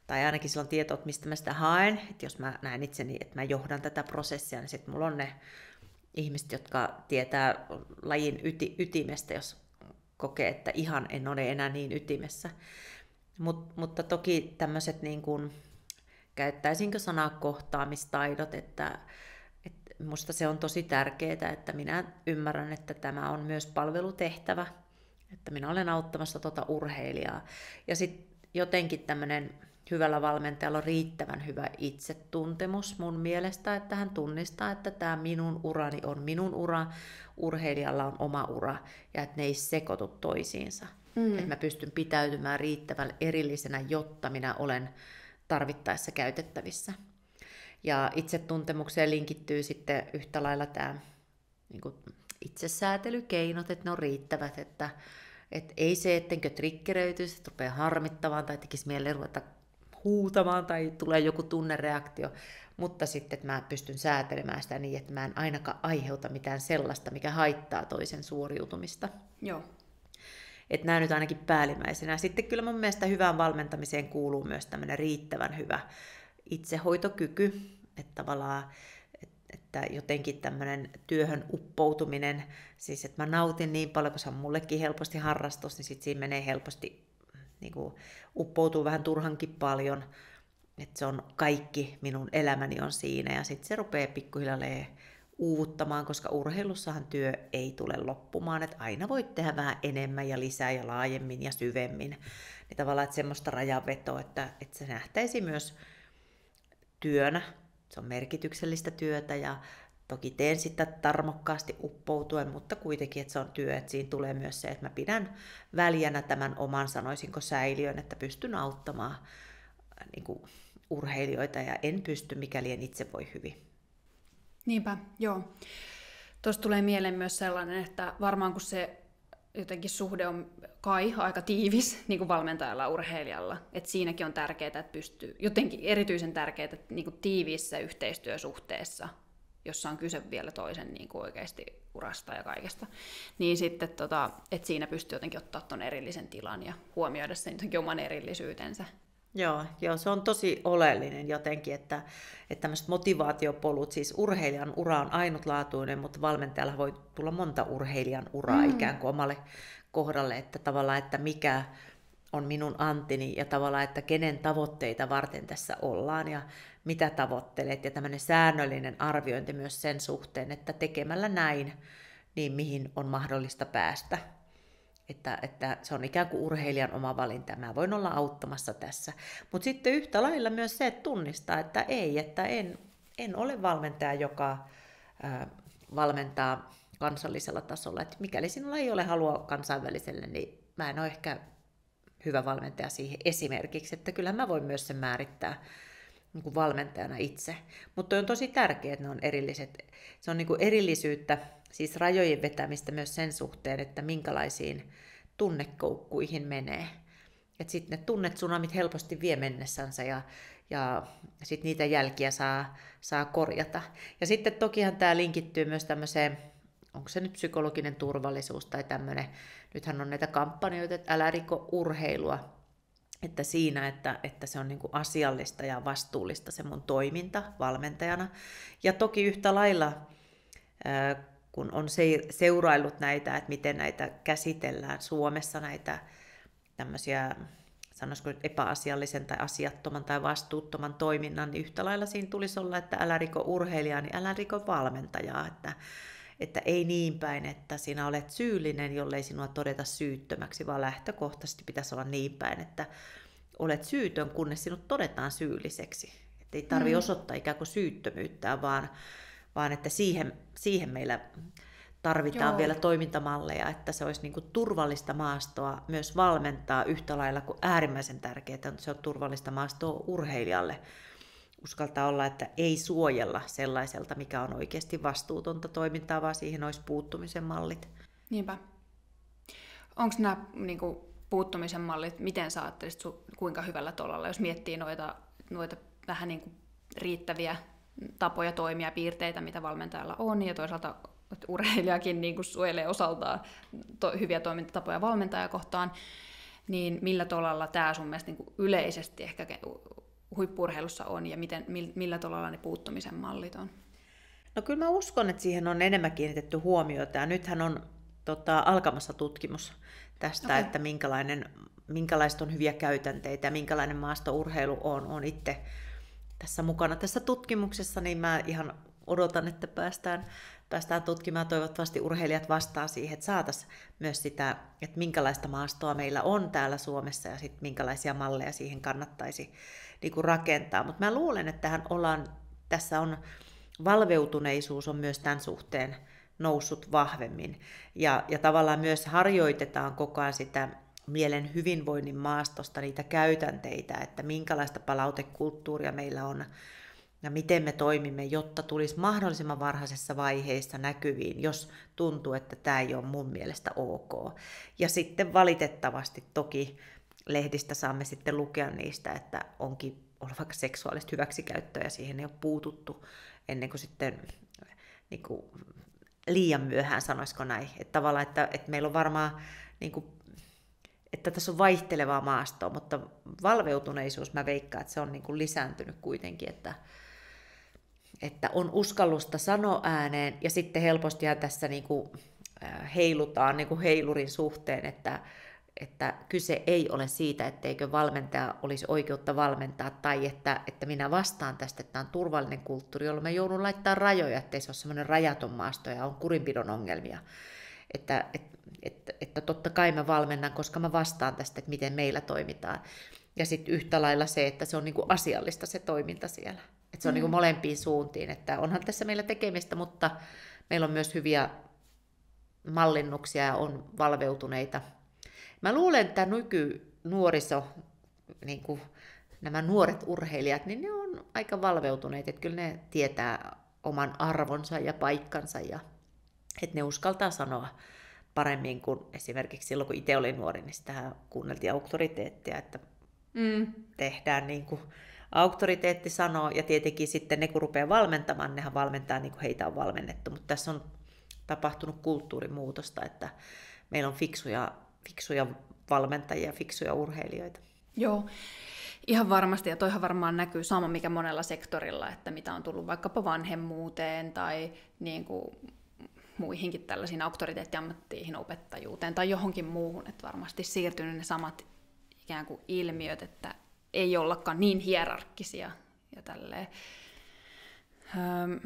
tai ainakin silloin tietoutta, mistä mä sitä haen. Että jos mä näen itseni, että mä johdan tätä prosessia, niin sitten mulla on ne ihmiset, jotka tietää lajin yti, ytimestä, jos kokee, että ihan en ole enää niin ytimessä. Mut, mutta toki tämmöiset, niin kuin, käyttäisinkö sanaa kohtaamistaidot, että Musta se on tosi tärkeää, että minä ymmärrän, että tämä on myös palvelutehtävä, että minä olen auttamassa tuota urheilijaa. Ja sitten jotenkin tämmöinen hyvällä valmentajalla on riittävän hyvä itsetuntemus mun mielestä, että hän tunnistaa, että tämä minun urani on minun ura, urheilijalla on oma ura ja että ne ei sekoitu toisiinsa. Mm. Että mä pystyn pitäytymään riittävän erillisenä, jotta minä olen tarvittaessa käytettävissä. Ja itsetuntemukseen linkittyy sitten yhtä lailla tämä niin kuin itsesäätelykeinot, että ne on riittävät, että et ei se, ettenkö triggeröityisi, että rupeaa harmittamaan tai tekisi mieleen ruveta huutamaan tai tulee joku tunnereaktio, mutta sitten että mä pystyn säätelemään sitä niin, että mä en ainakaan aiheuta mitään sellaista, mikä haittaa toisen suoriutumista. Joo. Että nämä nyt ainakin päällimmäisenä. Sitten kyllä mun mielestä hyvään valmentamiseen kuuluu myös tämmöinen riittävän hyvä itsehoitokyky, että tavallaan että jotenkin tämmöinen työhön uppoutuminen, siis että mä nautin niin paljon, kun se on mullekin helposti harrastus, niin sitten siinä menee helposti, niin kuin, uppoutuu vähän turhankin paljon, että se on kaikki minun elämäni on siinä, ja sitten se rupeaa pikkuhiljalleen uuvuttamaan, koska urheilussahan työ ei tule loppumaan, että aina voit tehdä vähän enemmän ja lisää ja laajemmin ja syvemmin. Niin tavallaan, että semmoista rajanvetoa, että, että se nähtäisi myös työnä, se on merkityksellistä työtä ja toki teen sitä tarmokkaasti uppoutuen, mutta kuitenkin, että se on työ, että siinä tulee myös se, että mä pidän väljänä tämän oman, sanoisinko säiliön, että pystyn auttamaan äh, niin kuin, urheilijoita ja en pysty, mikäli en itse voi hyvin. Niinpä, joo. Tuosta tulee mieleen myös sellainen, että varmaan kun se jotenkin suhde on kai aika tiivis niin kuin valmentajalla ja urheilijalla. Et siinäkin on tärkeää, että pystyy, jotenkin erityisen tärkeää, että niin kuin tiiviissä yhteistyösuhteessa, jossa on kyse vielä toisen niin kuin oikeasti urasta ja kaikesta, niin sitten, tota, että siinä pystyy jotenkin ottaa tuon erillisen tilan ja huomioida sen oman erillisyytensä. Joo, joo, se on tosi oleellinen jotenkin, että, että tämmöiset motivaatiopolut, siis urheilijan ura on ainutlaatuinen, mutta valmentajalla voi tulla monta urheilijan uraa mm. ikään kuin omalle kohdalle, että tavallaan, että mikä on minun antini ja tavallaan, että kenen tavoitteita varten tässä ollaan ja mitä tavoittelet ja tämmöinen säännöllinen arviointi myös sen suhteen, että tekemällä näin, niin mihin on mahdollista päästä. Että, että se on ikään kuin urheilijan oma valinta, mä voin olla auttamassa tässä. Mutta sitten yhtä lailla myös se, että tunnistaa, että ei, että en, en ole valmentaja, joka äh, valmentaa kansallisella tasolla. Että mikäli sinulla ei ole halua kansainväliselle, niin mä en ole ehkä hyvä valmentaja siihen esimerkiksi, että kyllä mä voin myös sen määrittää niin kuin valmentajana itse. Mutta on tosi tärkeää, että ne on erilliset. Se on niin kuin erillisyyttä, siis rajojen vetämistä myös sen suhteen, että minkälaisiin tunnekoukkuihin menee. Että sitten ne tunnetsunamit helposti vie mennessänsä ja, ja sitten niitä jälkiä saa, saa korjata. Ja sitten tokihan tämä linkittyy myös tämmöiseen onko se nyt psykologinen turvallisuus tai tämmöinen, nythän on näitä kampanjoita, että älä riko urheilua, että siinä, että, että se on niin kuin asiallista ja vastuullista se mun toiminta valmentajana. Ja toki yhtä lailla, kun on seuraillut näitä, että miten näitä käsitellään Suomessa, näitä tämmöisiä sanoisiko epäasiallisen tai asiattoman tai vastuuttoman toiminnan, niin yhtä lailla siinä tulisi olla, että älä riko urheilijaa, niin älä riko valmentajaa. Että että ei niin päin, että sinä olet syyllinen, jollei sinua todeta syyttömäksi, vaan lähtökohtaisesti pitäisi olla niin päin, että olet syytön, kunnes sinut todetaan syylliseksi. Että ei tarvitse mm. osoittaa ikään kuin syyttömyyttä, vaan, vaan että siihen, siihen meillä tarvitaan Joo. vielä toimintamalleja, että se olisi niin kuin turvallista maastoa myös valmentaa yhtä lailla kuin äärimmäisen tärkeää, että se on turvallista maastoa urheilijalle uskaltaa olla, että ei suojella sellaiselta, mikä on oikeasti vastuutonta toimintaa, vaan siihen olisi puuttumisen mallit. Niinpä. Onko nämä niin kuin, puuttumisen mallit, miten sä ajattelisit, kuinka hyvällä tolalla, jos miettii noita, noita vähän niin kuin riittäviä tapoja toimia, piirteitä, mitä valmentajalla on, ja toisaalta urheilijakin niin kuin suojelee osaltaan to, hyviä toimintatapoja valmentajakohtaan, niin millä tolalla tämä sun mielestä niin kuin yleisesti ehkä huippurheilussa on ja miten, millä tavalla ne puuttumisen mallit on? No kyllä mä uskon, että siihen on enemmän kiinnitetty huomiota ja nythän on tota, alkamassa tutkimus tästä, okay. että minkälainen, minkälaiset on hyviä käytänteitä ja minkälainen maastourheilu on. on itse tässä mukana tässä tutkimuksessa, niin mä ihan odotan, että päästään, päästään tutkimaan. Toivottavasti urheilijat vastaa siihen, että saataisiin myös sitä, että minkälaista maastoa meillä on täällä Suomessa ja sitten minkälaisia malleja siihen kannattaisi niin kuin rakentaa. Mutta mä luulen, että tähän ollaan, tässä on valveutuneisuus on myös tämän suhteen noussut vahvemmin. Ja, ja tavallaan myös harjoitetaan koko ajan sitä mielen hyvinvoinnin maastosta niitä käytänteitä, että minkälaista palautekulttuuria meillä on ja miten me toimimme, jotta tulisi mahdollisimman varhaisessa vaiheessa näkyviin, jos tuntuu, että tämä ei ole mun mielestä ok. Ja sitten valitettavasti toki lehdistä saamme sitten lukea niistä, että onkin ollut vaikka seksuaalista hyväksikäyttöä ja siihen ei ole puututtu ennen kuin sitten niin kuin liian myöhään, sanoisiko näin. Että tavallaan, että, että meillä on varmaan, niin kuin, että tässä on vaihtelevaa maastoa, mutta valveutuneisuus mä veikkaan, että se on niin kuin lisääntynyt kuitenkin, että, että on uskallusta sanoa ääneen ja sitten helposti tässä niin kuin heilutaan niin kuin heilurin suhteen, että, että kyse ei ole siitä, etteikö valmentaja olisi oikeutta valmentaa tai että, että minä vastaan tästä, että tämä on turvallinen kulttuuri, jolloin mä joudun laittaa rajoja, ettei se ole semmoinen rajaton maasto ja on kurinpidon ongelmia. Että, että, että, että totta kai mä valmennan, koska mä vastaan tästä, että miten meillä toimitaan. Ja sitten yhtä lailla se, että se on niinku asiallista se toiminta siellä. Että se on mm. niinku molempiin suuntiin, että onhan tässä meillä tekemistä, mutta meillä on myös hyviä mallinnuksia ja on valveutuneita Mä luulen, että nykynuoriso, niin kuin nämä nuoret urheilijat, niin ne on aika valveutuneet, että kyllä ne tietää oman arvonsa ja paikkansa ja että ne uskaltaa sanoa paremmin kuin esimerkiksi silloin, kun itse olin nuori, niin sitä kuunneltiin auktoriteettia, että mm. tehdään niin kuin auktoriteetti sanoo, ja tietenkin sitten ne, kun rupeaa valmentamaan, nehän valmentaa niin kuin heitä on valmennettu, mutta tässä on tapahtunut kulttuurimuutosta, että meillä on fiksuja fiksuja valmentajia, fiksuja urheilijoita. Joo, ihan varmasti, ja toihan varmaan näkyy sama mikä monella sektorilla, että mitä on tullut vaikkapa vanhemmuuteen tai niin kuin muihinkin tällaisiin auktoriteettiammattiin, opettajuuteen tai johonkin muuhun, että varmasti siirtynyt ne samat ikään kuin ilmiöt, että ei ollakaan niin hierarkkisia ja tälleen. Öm,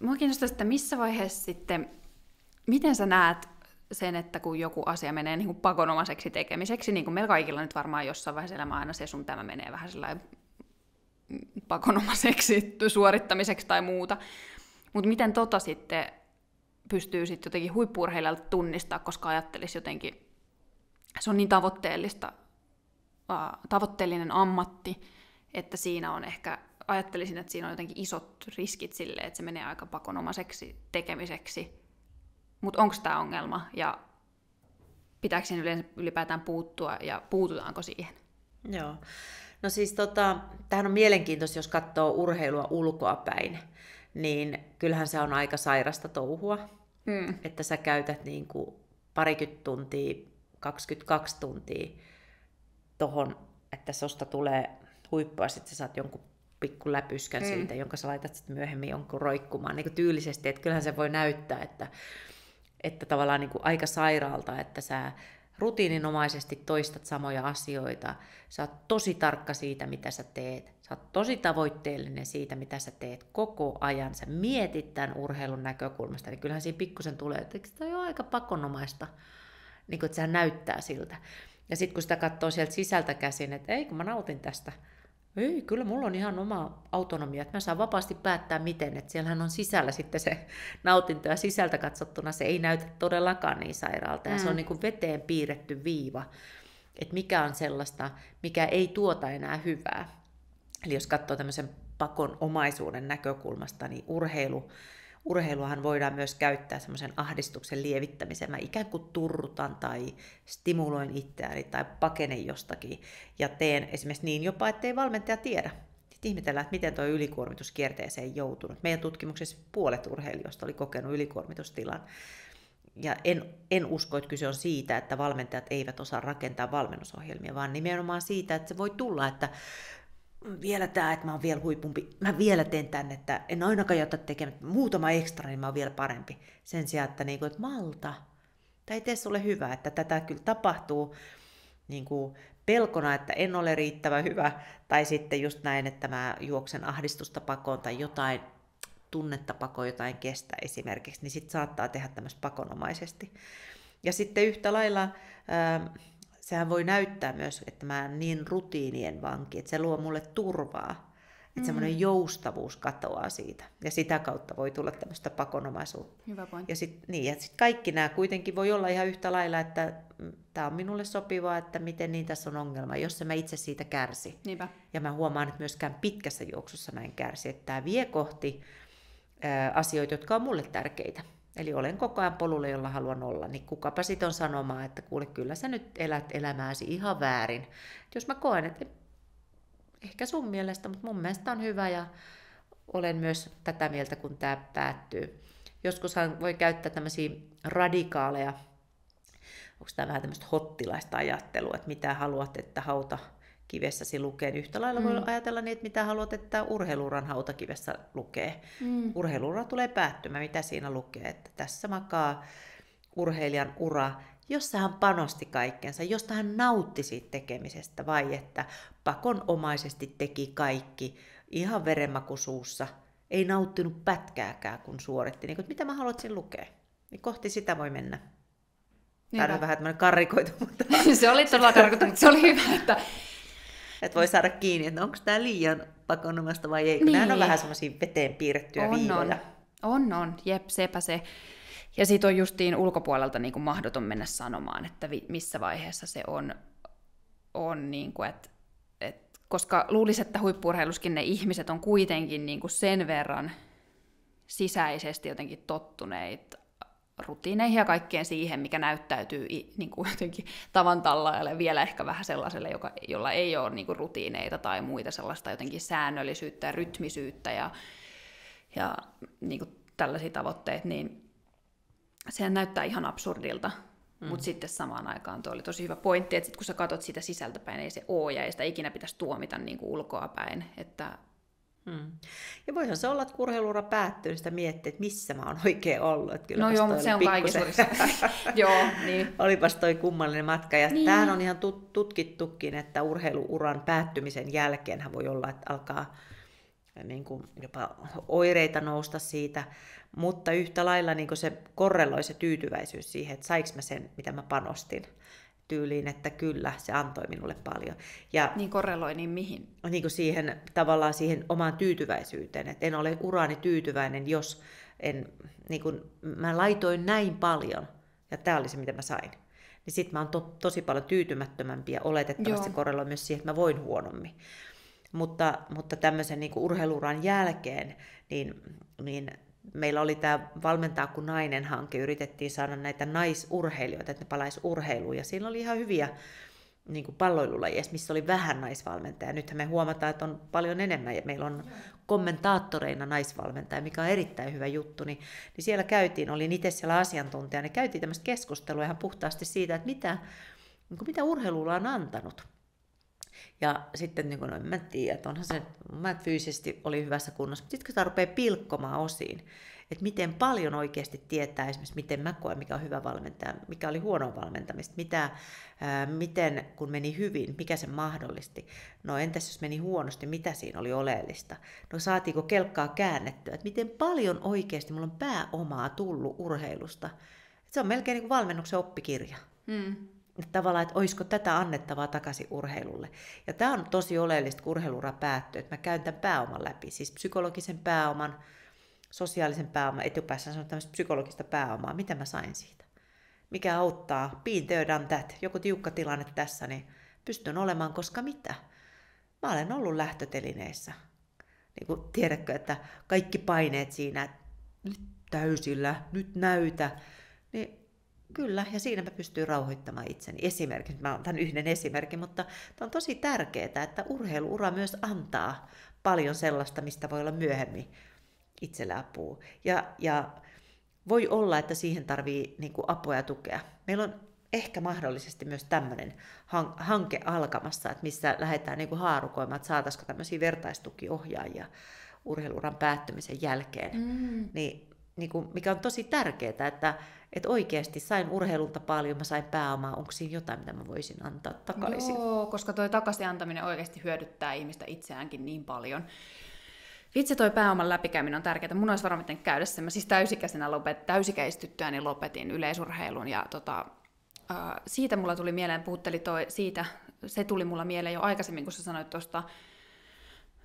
Mua kiinnostaa, että missä vaiheessa sitten, miten sä näet sen, että kun joku asia menee niin kuin pakonomaiseksi tekemiseksi, niin kuin meillä kaikilla nyt varmaan jossain vaiheessa elämää aina se sun tämä menee vähän sellainen pakonomaiseksi suorittamiseksi tai muuta. Mutta miten tota sitten pystyy sitten jotenkin huippurheilijalta tunnistaa, koska ajattelisi jotenkin, se on niin tavoitteellista, tavoitteellinen ammatti, että siinä on ehkä, ajattelisin, että siinä on jotenkin isot riskit sille, että se menee aika pakonomaiseksi tekemiseksi, mutta onko tämä ongelma ja pitääkö siihen ylipäätään puuttua ja puututaanko siihen? Joo. No siis tota, tämähän on mielenkiintoista, jos katsoo urheilua ulkoa päin, niin kyllähän se on aika sairasta touhua, mm. että sä käytät niin kuin parikymmentä tuntia, 22 tuntia tohon, että sosta tulee huippua, sitten sä saat jonkun pikku läpyskän mm. siitä, jonka sä laitat sitten myöhemmin jonkun roikkumaan niin kuin tyylisesti, että kyllähän se voi näyttää, että että tavallaan niin kuin aika sairaalta, että sä rutiininomaisesti toistat samoja asioita, sä oot tosi tarkka siitä, mitä sä teet, sä oot tosi tavoitteellinen siitä, mitä sä teet koko ajan, sä mietit tämän urheilun näkökulmasta, niin kyllähän siinä pikkusen tulee, että tämä on aika pakonomaista, niin kuin, että sehän näyttää siltä. Ja sitten kun sitä katsoo sieltä sisältä käsin, että ei kun mä nautin tästä, ei, kyllä mulla on ihan oma autonomia, että mä saan vapaasti päättää miten, että siellähän on sisällä sitten se nautinto ja sisältä katsottuna se ei näytä todellakaan niin sairaalta ja mm. se on mm. niin kuin veteen piirretty viiva, että mikä on sellaista, mikä ei tuota enää hyvää. Eli jos katsoo tämmöisen pakon omaisuuden näkökulmasta, niin urheilu urheiluahan voidaan myös käyttää semmoisen ahdistuksen lievittämiseen. Mä ikään kuin turrutan tai stimuloin itseäni tai pakenen jostakin ja teen esimerkiksi niin jopa, ettei valmentaja tiedä. Sitten ihmetellään, että miten tuo ylikuormitus kierteeseen joutunut. Meidän tutkimuksessa puolet urheilijoista oli kokenut ylikuormitustilan. Ja en, en usko, että kyse on siitä, että valmentajat eivät osaa rakentaa valmennusohjelmia, vaan nimenomaan siitä, että se voi tulla, että vielä tämä, että mä oon vielä huipumpi, mä vielä teen tänne, että en ainakaan jätä tekemään muutama ekstra, niin mä oon vielä parempi. Sen sijaan, että, niin kuin, että malta, tämä ei tee sulle hyvää, että tätä kyllä tapahtuu niin kuin pelkona, että en ole riittävän hyvä, tai sitten just näin, että mä juoksen ahdistusta pakoon tai jotain tunnetta pakoon, jotain kestä esimerkiksi, niin sitten saattaa tehdä tämmöistä pakonomaisesti. Ja sitten yhtä lailla sehän voi näyttää myös, että mä en niin rutiinien vanki, että se luo mulle turvaa. Että mm. semmoinen joustavuus katoaa siitä. Ja sitä kautta voi tulla tämmöistä pakonomaisuutta. Hyvä pointti. Ja sitten niin, ja sit kaikki nämä kuitenkin voi olla ihan yhtä lailla, että tämä on minulle sopivaa, että miten niin tässä on ongelma, jos mä itse siitä kärsi. Niinpä. Ja mä huomaan, että myöskään pitkässä juoksussa mä en kärsi, että tämä vie kohti ää, asioita, jotka on mulle tärkeitä. Eli olen koko ajan polulla, jolla haluan olla, niin kukapa sitten on sanomaan, että kuule, kyllä sä nyt elät elämääsi ihan väärin. Et jos mä koen, että ehkä sun mielestä, mutta mun mielestä on hyvä ja olen myös tätä mieltä, kun tämä päättyy. Joskushan voi käyttää tämmöisiä radikaaleja, onko tämä vähän tämmöistä hottilaista ajattelua, että mitä haluat, että hauta kivessäsi lukee. Niin yhtä lailla mm. voi ajatella niin, että mitä haluat, että urheiluuran hautakivessä lukee. Mm. Urheiluura tulee päättymään, mitä siinä lukee. Että tässä makaa urheilijan ura, jossa hän panosti kaikkensa, josta hän nautti siitä tekemisestä, vai että pakonomaisesti teki kaikki ihan verenmakusuussa, ei nauttinut pätkääkään, kun suoritti. Niin, että mitä mä haluaisin lukea? Niin kohti sitä voi mennä. Tämä on vähän tämmöinen karrikoitu, mutta... se oli todella karrikoitu, mutta se oli hyvä, että että voi saada kiinni, että onko tämä liian pakonomasta vai ei. Niin. Nämä on vähän semmoisia veteen piirrettyjä on, viivoja. On, on, on. Jep, sepä se. Ja siitä on justiin ulkopuolelta niin kuin mahdoton mennä sanomaan, että vi, missä vaiheessa se on, on niin kuin, että, että, koska luulisi, että huippurheiluskin ne ihmiset on kuitenkin niin kuin sen verran sisäisesti jotenkin tottuneita rutiineihin ja kaikkeen siihen, mikä näyttäytyy niin kuin jotenkin tavan tallaajalle vielä ehkä vähän sellaiselle, joka, jolla ei ole niin kuin rutiineita tai muita sellaista jotenkin säännöllisyyttä ja rytmisyyttä ja, ja niin kuin tällaisia tavoitteita, niin sehän näyttää ihan absurdilta. Mm. Mutta sitten samaan aikaan tuo oli tosi hyvä pointti, että sit kun sä katsot sitä sisältäpäin, ei se ole ja ei sitä ikinä pitäisi tuomita niin kuin ulkoapäin. Että Hmm. Ja voihan se olla, että kurheiluura päättyy, niin sitä miettii, että missä mä oon oikein ollut. Että kyllä no joo, mutta se on kaikissa Joo, niin. Olipas toi kummallinen matka. Ja niin. tämähän on ihan tut- tutkittukin, että urheiluuran päättymisen jälkeen voi olla, että alkaa niin kuin jopa oireita nousta siitä, mutta yhtä lailla niin kuin se korreloi se tyytyväisyys siihen, että saiko mä sen, mitä mä panostin tyyliin, että kyllä, se antoi minulle paljon. Ja, niin korreloi, niin mihin? Niin kuin siihen, tavallaan siihen omaan tyytyväisyyteen, että en ole uraani tyytyväinen, jos en, niin kuin, mä laitoin näin paljon, ja tämä oli se, mitä mä sain. Niin sitten mä oon to, tosi paljon tyytymättömämpi ja oletettavasti Joo. korreloi myös siihen, että mä voin huonommin. Mutta, mutta tämmöisen niin urheiluuran jälkeen, niin, niin meillä oli tämä valmentaa kuin nainen hanke, yritettiin saada näitä naisurheilijoita, että ne palaisi urheiluun, ja siinä oli ihan hyviä niin kuin palloilulajeissa, missä oli vähän naisvalmentajia. Nythän me huomataan, että on paljon enemmän, ja meillä on kommentaattoreina naisvalmentaja, mikä on erittäin hyvä juttu, niin, niin siellä käytiin, olin itse siellä asiantuntija, niin käytiin tämmöistä keskustelua ihan puhtaasti siitä, että mitä, niin kuin mitä urheilulla on antanut. Ja sitten niin kuin, no, mä tiedän, että onhan se, mä fyysisesti oli hyvässä kunnossa, mutta sitten kun sitä rupeaa pilkkomaan osiin, että miten paljon oikeasti tietää esimerkiksi, miten mä koen, mikä on hyvä valmentaja, mikä oli huono valmentamista, mitä, ää, miten kun meni hyvin, mikä se mahdollisti. No entäs jos meni huonosti, mitä siinä oli oleellista? No saatiinko kelkkaa käännettyä, että miten paljon oikeasti mulla on pääomaa tullut urheilusta. Et se on melkein niin kuin valmennuksen oppikirja. Mm tavallaan, että olisiko tätä annettavaa takaisin urheilulle. Ja tämä on tosi oleellista, kun urheilura päättyy, että mä käyn tämän pääoman läpi, siis psykologisen pääoman, sosiaalisen pääoman, etupäässä sanon tämmöistä psykologista pääomaa, mitä mä sain siitä. Mikä auttaa, been there, that, joku tiukka tilanne tässä, niin pystyn olemaan, koska mitä? Mä olen ollut lähtötelineissä. Niin kuin, tiedätkö, että kaikki paineet siinä, että nyt täysillä, nyt näytä, niin Kyllä, ja siinä mä pystyn rauhoittamaan itseni. Esimerkiksi, mä otan yhden esimerkin, mutta tämä on tosi tärkeää, että urheiluura myös antaa paljon sellaista, mistä voi olla myöhemmin itsellä apua. Ja, ja voi olla, että siihen tarvii niin kuin apua ja tukea. Meillä on ehkä mahdollisesti myös tämmöinen hanke alkamassa, että missä lähdetään niin kuin haarukoimaan, että saataisiko tämmöisiä vertaistukiohjaajia urheiluuran päättymisen jälkeen. Mm. Niin, niin kuin, mikä on tosi tärkeää, että että oikeasti sain urheilulta paljon, mä sain pääomaa, onko siinä jotain, mitä mä voisin antaa takaisin? Joo, koska toi takaisin antaminen oikeasti hyödyttää ihmistä itseäänkin niin paljon. Vitsi toi pääoman läpikäyminen on tärkeää. Mun olisi varmaan käydä sen. Mä siis täysikäisenä lopet, täysikäistyttyäni lopetin yleisurheilun ja tota, äh, siitä mulla tuli mieleen, puhutteli toi siitä, se tuli mulla mieleen jo aikaisemmin, kun sä sanoit tuosta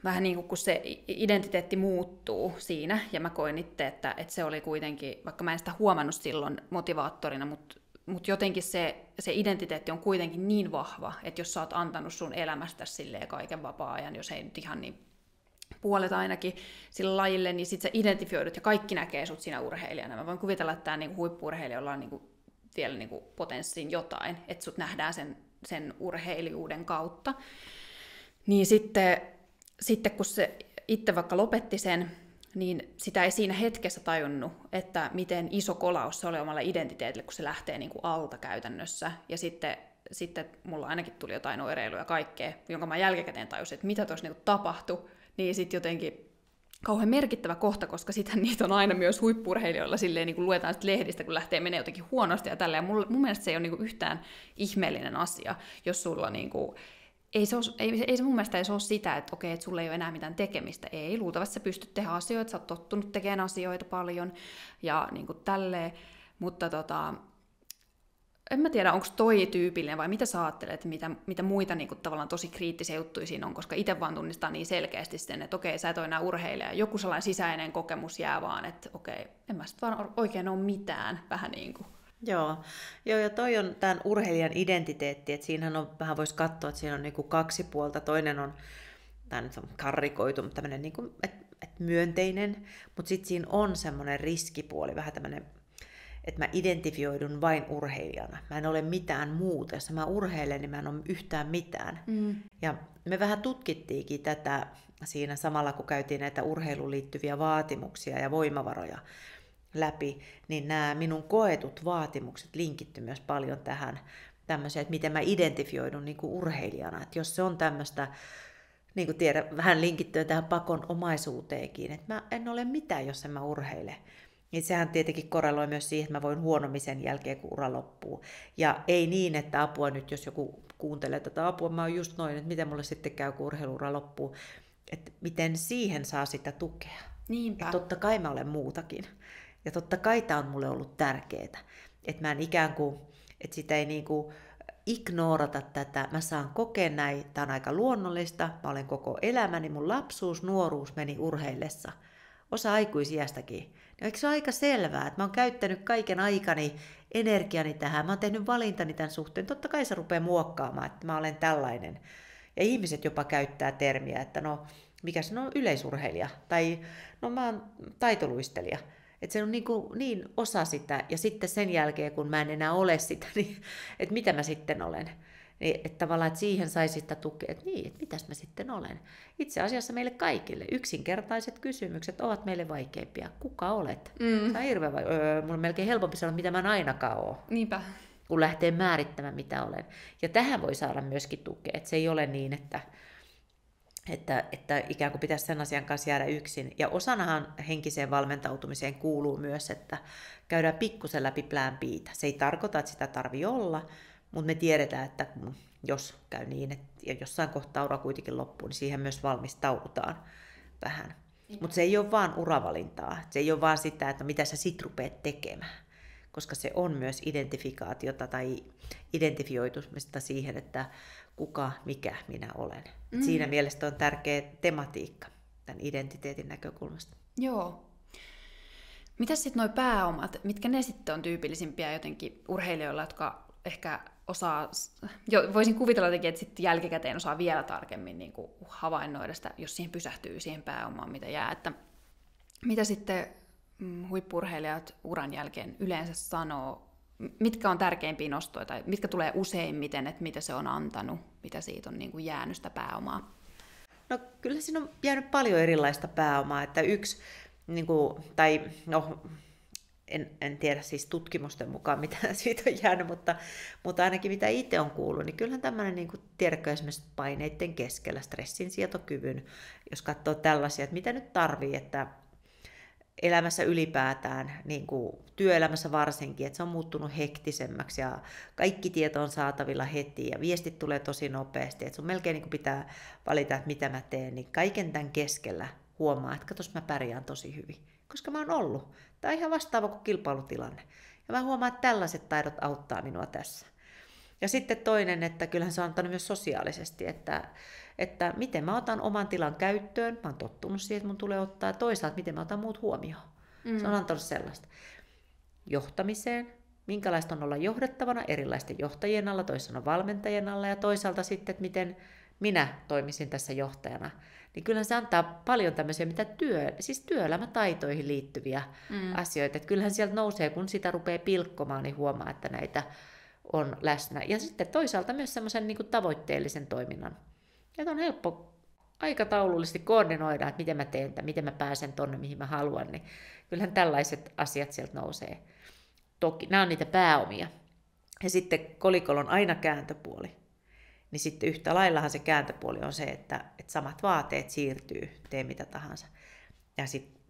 vähän niin kuin kun se identiteetti muuttuu siinä, ja mä koin itse, että, että se oli kuitenkin, vaikka mä en sitä huomannut silloin motivaattorina, mutta mut jotenkin se, se identiteetti on kuitenkin niin vahva, että jos sä oot antanut sun elämästä silleen kaiken vapaa-ajan, jos ei nyt ihan niin puolet ainakin sillä lajille, niin sitten sä identifioidut ja kaikki näkee sut siinä urheilijana. Mä voin kuvitella, että tämä niinku huippu-urheilijoilla on niinku vielä niinku potenssiin jotain, että sut nähdään sen, sen urheilijuuden kautta. Niin sitten, sitten kun se itse vaikka lopetti sen, niin sitä ei siinä hetkessä tajunnut, että miten iso kolaus se oli omalle identiteetille, kun se lähtee niin kuin alta käytännössä. Ja sitten, sitten mulla ainakin tuli jotain oireiluja ja kaikkea, jonka mä jälkikäteen tajusin, että mitä tuossa niin tapahtui. Niin sitten jotenkin kauhean merkittävä kohta, koska sitten niitä on aina myös huippurheilijoilla silleen, niin kuin luetaan sit lehdistä, kun lähtee menee jotenkin huonosti ja tälleen. Mun, mun mielestä se ei ole niin kuin yhtään ihmeellinen asia, jos sulla niin kuin, ei se, ole, ei, ei se mun mielestä ei se ole sitä, että okei, että sulla ei ole enää mitään tekemistä. Ei, luultavasti sä pystyt tehdä asioita, sä oot tottunut tekemään asioita paljon ja niin kuin tälleen. Mutta tota, en mä tiedä, onko toi tyypillinen vai mitä sä ajattelet, mitä, mitä muita niin kuin, tavallaan tosi kriittisiä juttuja siinä on, koska itse vaan tunnistaa niin selkeästi sen, että okei, sä et ole enää urheilija. Joku sellainen sisäinen kokemus jää vaan, että okei, en mä sitten vaan oikein ole mitään, vähän niin kuin. Joo. Joo, ja toi on tämän urheilijan identiteetti, että siinähän on, vähän voisi katsoa, että siinä on niin kuin kaksi puolta. Toinen on, tämä nyt on karrikoitu, mutta tämmöinen niin kuin, et, et myönteinen, mutta sitten siinä on semmoinen riskipuoli, vähän tämmöinen että mä identifioidun vain urheilijana. Mä en ole mitään muuta. Jos mä urheilen, niin mä en ole yhtään mitään. Mm. Ja me vähän tutkittiinkin tätä siinä samalla, kun käytiin näitä urheiluun liittyviä vaatimuksia ja voimavaroja läpi, niin nämä minun koetut vaatimukset linkitty myös paljon tähän tämmöiseen, että miten mä identifioidun niin kuin urheilijana. Että jos se on tämmöistä, niin kuin tiedän, vähän linkittyä tähän pakon omaisuuteenkin, että mä en ole mitään, jos en mä urheile. Niin sehän tietenkin korreloi myös siihen, että mä voin huonommin sen jälkeen, kun ura loppuu. Ja ei niin, että apua nyt, jos joku kuuntelee tätä apua, mä oon just noin, että miten mulle sitten käy, kun urheiluura loppuu. Että miten siihen saa sitä tukea. Niinpä. Ja totta kai mä olen muutakin. Ja totta kai tämä on mulle ollut tärkeää. Että mä en ikään kuin, että sitä ei niin kuin ignorata tätä. Mä saan kokea näin, tämä on aika luonnollista. Mä olen koko elämäni, mun lapsuus, nuoruus meni urheillessa. Osa aikuisiästäkin ja eikö se ole aika selvää, että mä oon käyttänyt kaiken aikani, energiani tähän, mä oon tehnyt valintani tämän suhteen. Totta kai se rupeaa muokkaamaan, että mä olen tällainen. Ja ihmiset jopa käyttää termiä, että no, mikä se on yleisurheilija, tai no mä oon taitoluistelija. Että se on niin, kuin, niin osa sitä, ja sitten sen jälkeen, kun mä en enää ole sitä, niin että mitä mä sitten olen. Niin, että tavallaan, että siihen saisi sitä tukea, että niin, että mitäs mä sitten olen. Itse asiassa meille kaikille yksinkertaiset kysymykset ovat meille vaikeimpia. Kuka olet? Mm. Se on hirveän vai- öö, mulla on melkein helpompi sanoa, mitä mä en ainakaan ole. Niinpä. Kun lähtee määrittämään, mitä olen. Ja tähän voi saada myöskin tukea, että se ei ole niin, että, että, että ikään kuin pitäisi sen asian kanssa jäädä yksin. Ja osanahan henkiseen valmentautumiseen kuuluu myös, että käydään pikkusen läpi plään piitä. Se ei tarkoita, että sitä tarvii olla, mutta me tiedetään, että jos käy niin, että ja jossain kohtaa ura kuitenkin loppuu, niin siihen myös valmistaudutaan vähän. Mutta se ei ole vaan uravalintaa. Se ei ole vaan sitä, että mitä sä sit rupeat tekemään. Koska se on myös identifikaatiota tai identifioitumista siihen, että kuka, mikä minä olen. Mm. Siinä mielessä on tärkeä tematiikka tämän identiteetin näkökulmasta. Joo. Mitä sitten nuo pääomat, mitkä ne sitten on tyypillisimpiä jotenkin urheilijoilla, jotka ehkä osaa, jo, voisin kuvitella jotenkin, että sitten jälkikäteen osaa vielä tarkemmin niin kuin havainnoida sitä, jos siihen pysähtyy siihen pääomaan, mitä jää. Että mitä sitten mm, huippurheilijat uran jälkeen yleensä sanoo, mitkä on tärkeimpiä nostoja tai mitkä tulee useimmiten, että mitä se on antanut, mitä siitä on niin kuin jäänyt sitä pääomaa? No kyllä siinä on jäänyt paljon erilaista pääomaa, että yksi, niin kuin, tai no, en, en tiedä siis tutkimusten mukaan, mitä siitä on jäänyt, mutta, mutta ainakin mitä itse on kuullut, niin kyllähän tämmöinen, niin kuin, tiedätkö esimerkiksi paineiden keskellä, stressin sietokyvyn, jos katsoo tällaisia, että mitä nyt tarvii, että elämässä ylipäätään, niin kuin työelämässä varsinkin, että se on muuttunut hektisemmäksi ja kaikki tieto on saatavilla heti ja viestit tulee tosi nopeasti, että sun melkein niin kuin pitää valita, että mitä mä teen, niin kaiken tämän keskellä huomaa, että katos mä pärjään tosi hyvin, koska mä oon ollut. Tämä on ihan vastaava kuin kilpailutilanne. Ja mä huomaan, että tällaiset taidot auttaa minua tässä. Ja sitten toinen, että kyllähän se on antanut myös sosiaalisesti, että, että miten mä otan oman tilan käyttöön, mä oon tottunut siihen, että mun tulee ottaa, ja toisaalta miten mä otan muut huomioon. Mm. Se on antanut sellaista. Johtamiseen, minkälaista on olla johdettavana erilaisten johtajien alla, toisaalta valmentajien alla, ja toisaalta sitten, että miten minä toimisin tässä johtajana. niin kyllähän se antaa paljon tämmöisiä, mitä työ, siis työelämätaitoihin liittyviä mm. asioita. Että kyllähän sieltä nousee, kun sitä rupeaa pilkkomaan, niin huomaa, että näitä on läsnä. Ja sitten toisaalta myös semmoisen niin tavoitteellisen toiminnan. Että on helppo aikataulullisesti koordinoida, että miten mä teen tämän, miten mä pääsen tonne, mihin mä haluan, niin kyllähän tällaiset asiat sieltä nousee. Toki nämä on niitä pääomia. Ja sitten kolikolla on aina kääntöpuoli. Niin sitten yhtä laillahan se kääntöpuoli on se, että, että samat vaateet siirtyy, tee mitä tahansa. Ja sitten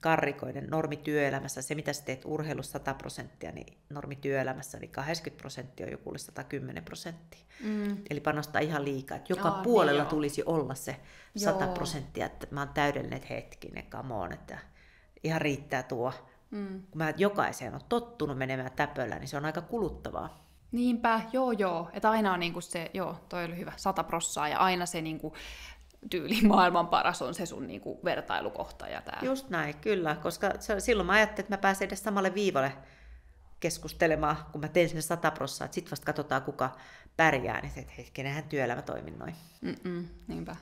karrikoiden normityöelämässä, se mitä sä teet urheilussa 100 prosenttia, niin normityöelämässä niin 80 prosenttia on joku 110 prosenttia. Mm. Eli panostaa ihan liikaa. Että joka Aa, niin puolella niin tulisi olla se 100 joo. prosenttia, että mä oon täydellinen hetkinen, come on, että ihan riittää tuo. Mm. Kun mä jokaiseen on tottunut menemään täpöllä, niin se on aika kuluttavaa. Niinpä, joo joo. Että aina on niinku se, joo, toi oli hyvä, sata prossaa ja aina se niinku tyyli maailman paras on se sun niinku vertailukohta. Ja tää. Just näin, kyllä, koska se, silloin mä ajattelin, että mä pääsen edes samalle viivalle keskustelemaan, kun mä teen sinne sata prossaa, että sitten vasta katsotaan, kuka pärjää, niin että hetkenenhän työelämä toimii noin. Mm-mm, niinpä.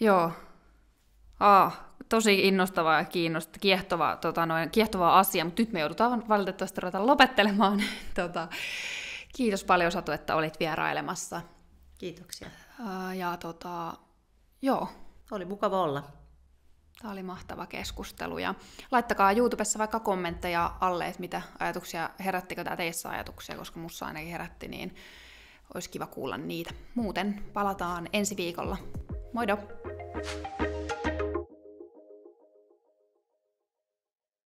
Joo. Ah, tosi innostava ja kiinnostava, kiehtova, tota noin, kiehtova asia, mutta nyt me joudutaan valitettavasti ruveta lopettelemaan. tota, kiitos paljon Satu, että olit vierailemassa. Kiitoksia. Ja tota, joo. Oli mukava olla. Tämä oli mahtava keskustelu. Ja laittakaa YouTubessa vaikka kommentteja alle, että mitä ajatuksia, herättikö tämä teissä ajatuksia, koska mussa ainakin herätti, niin olisi kiva kuulla niitä. Muuten palataan ensi viikolla. Moido!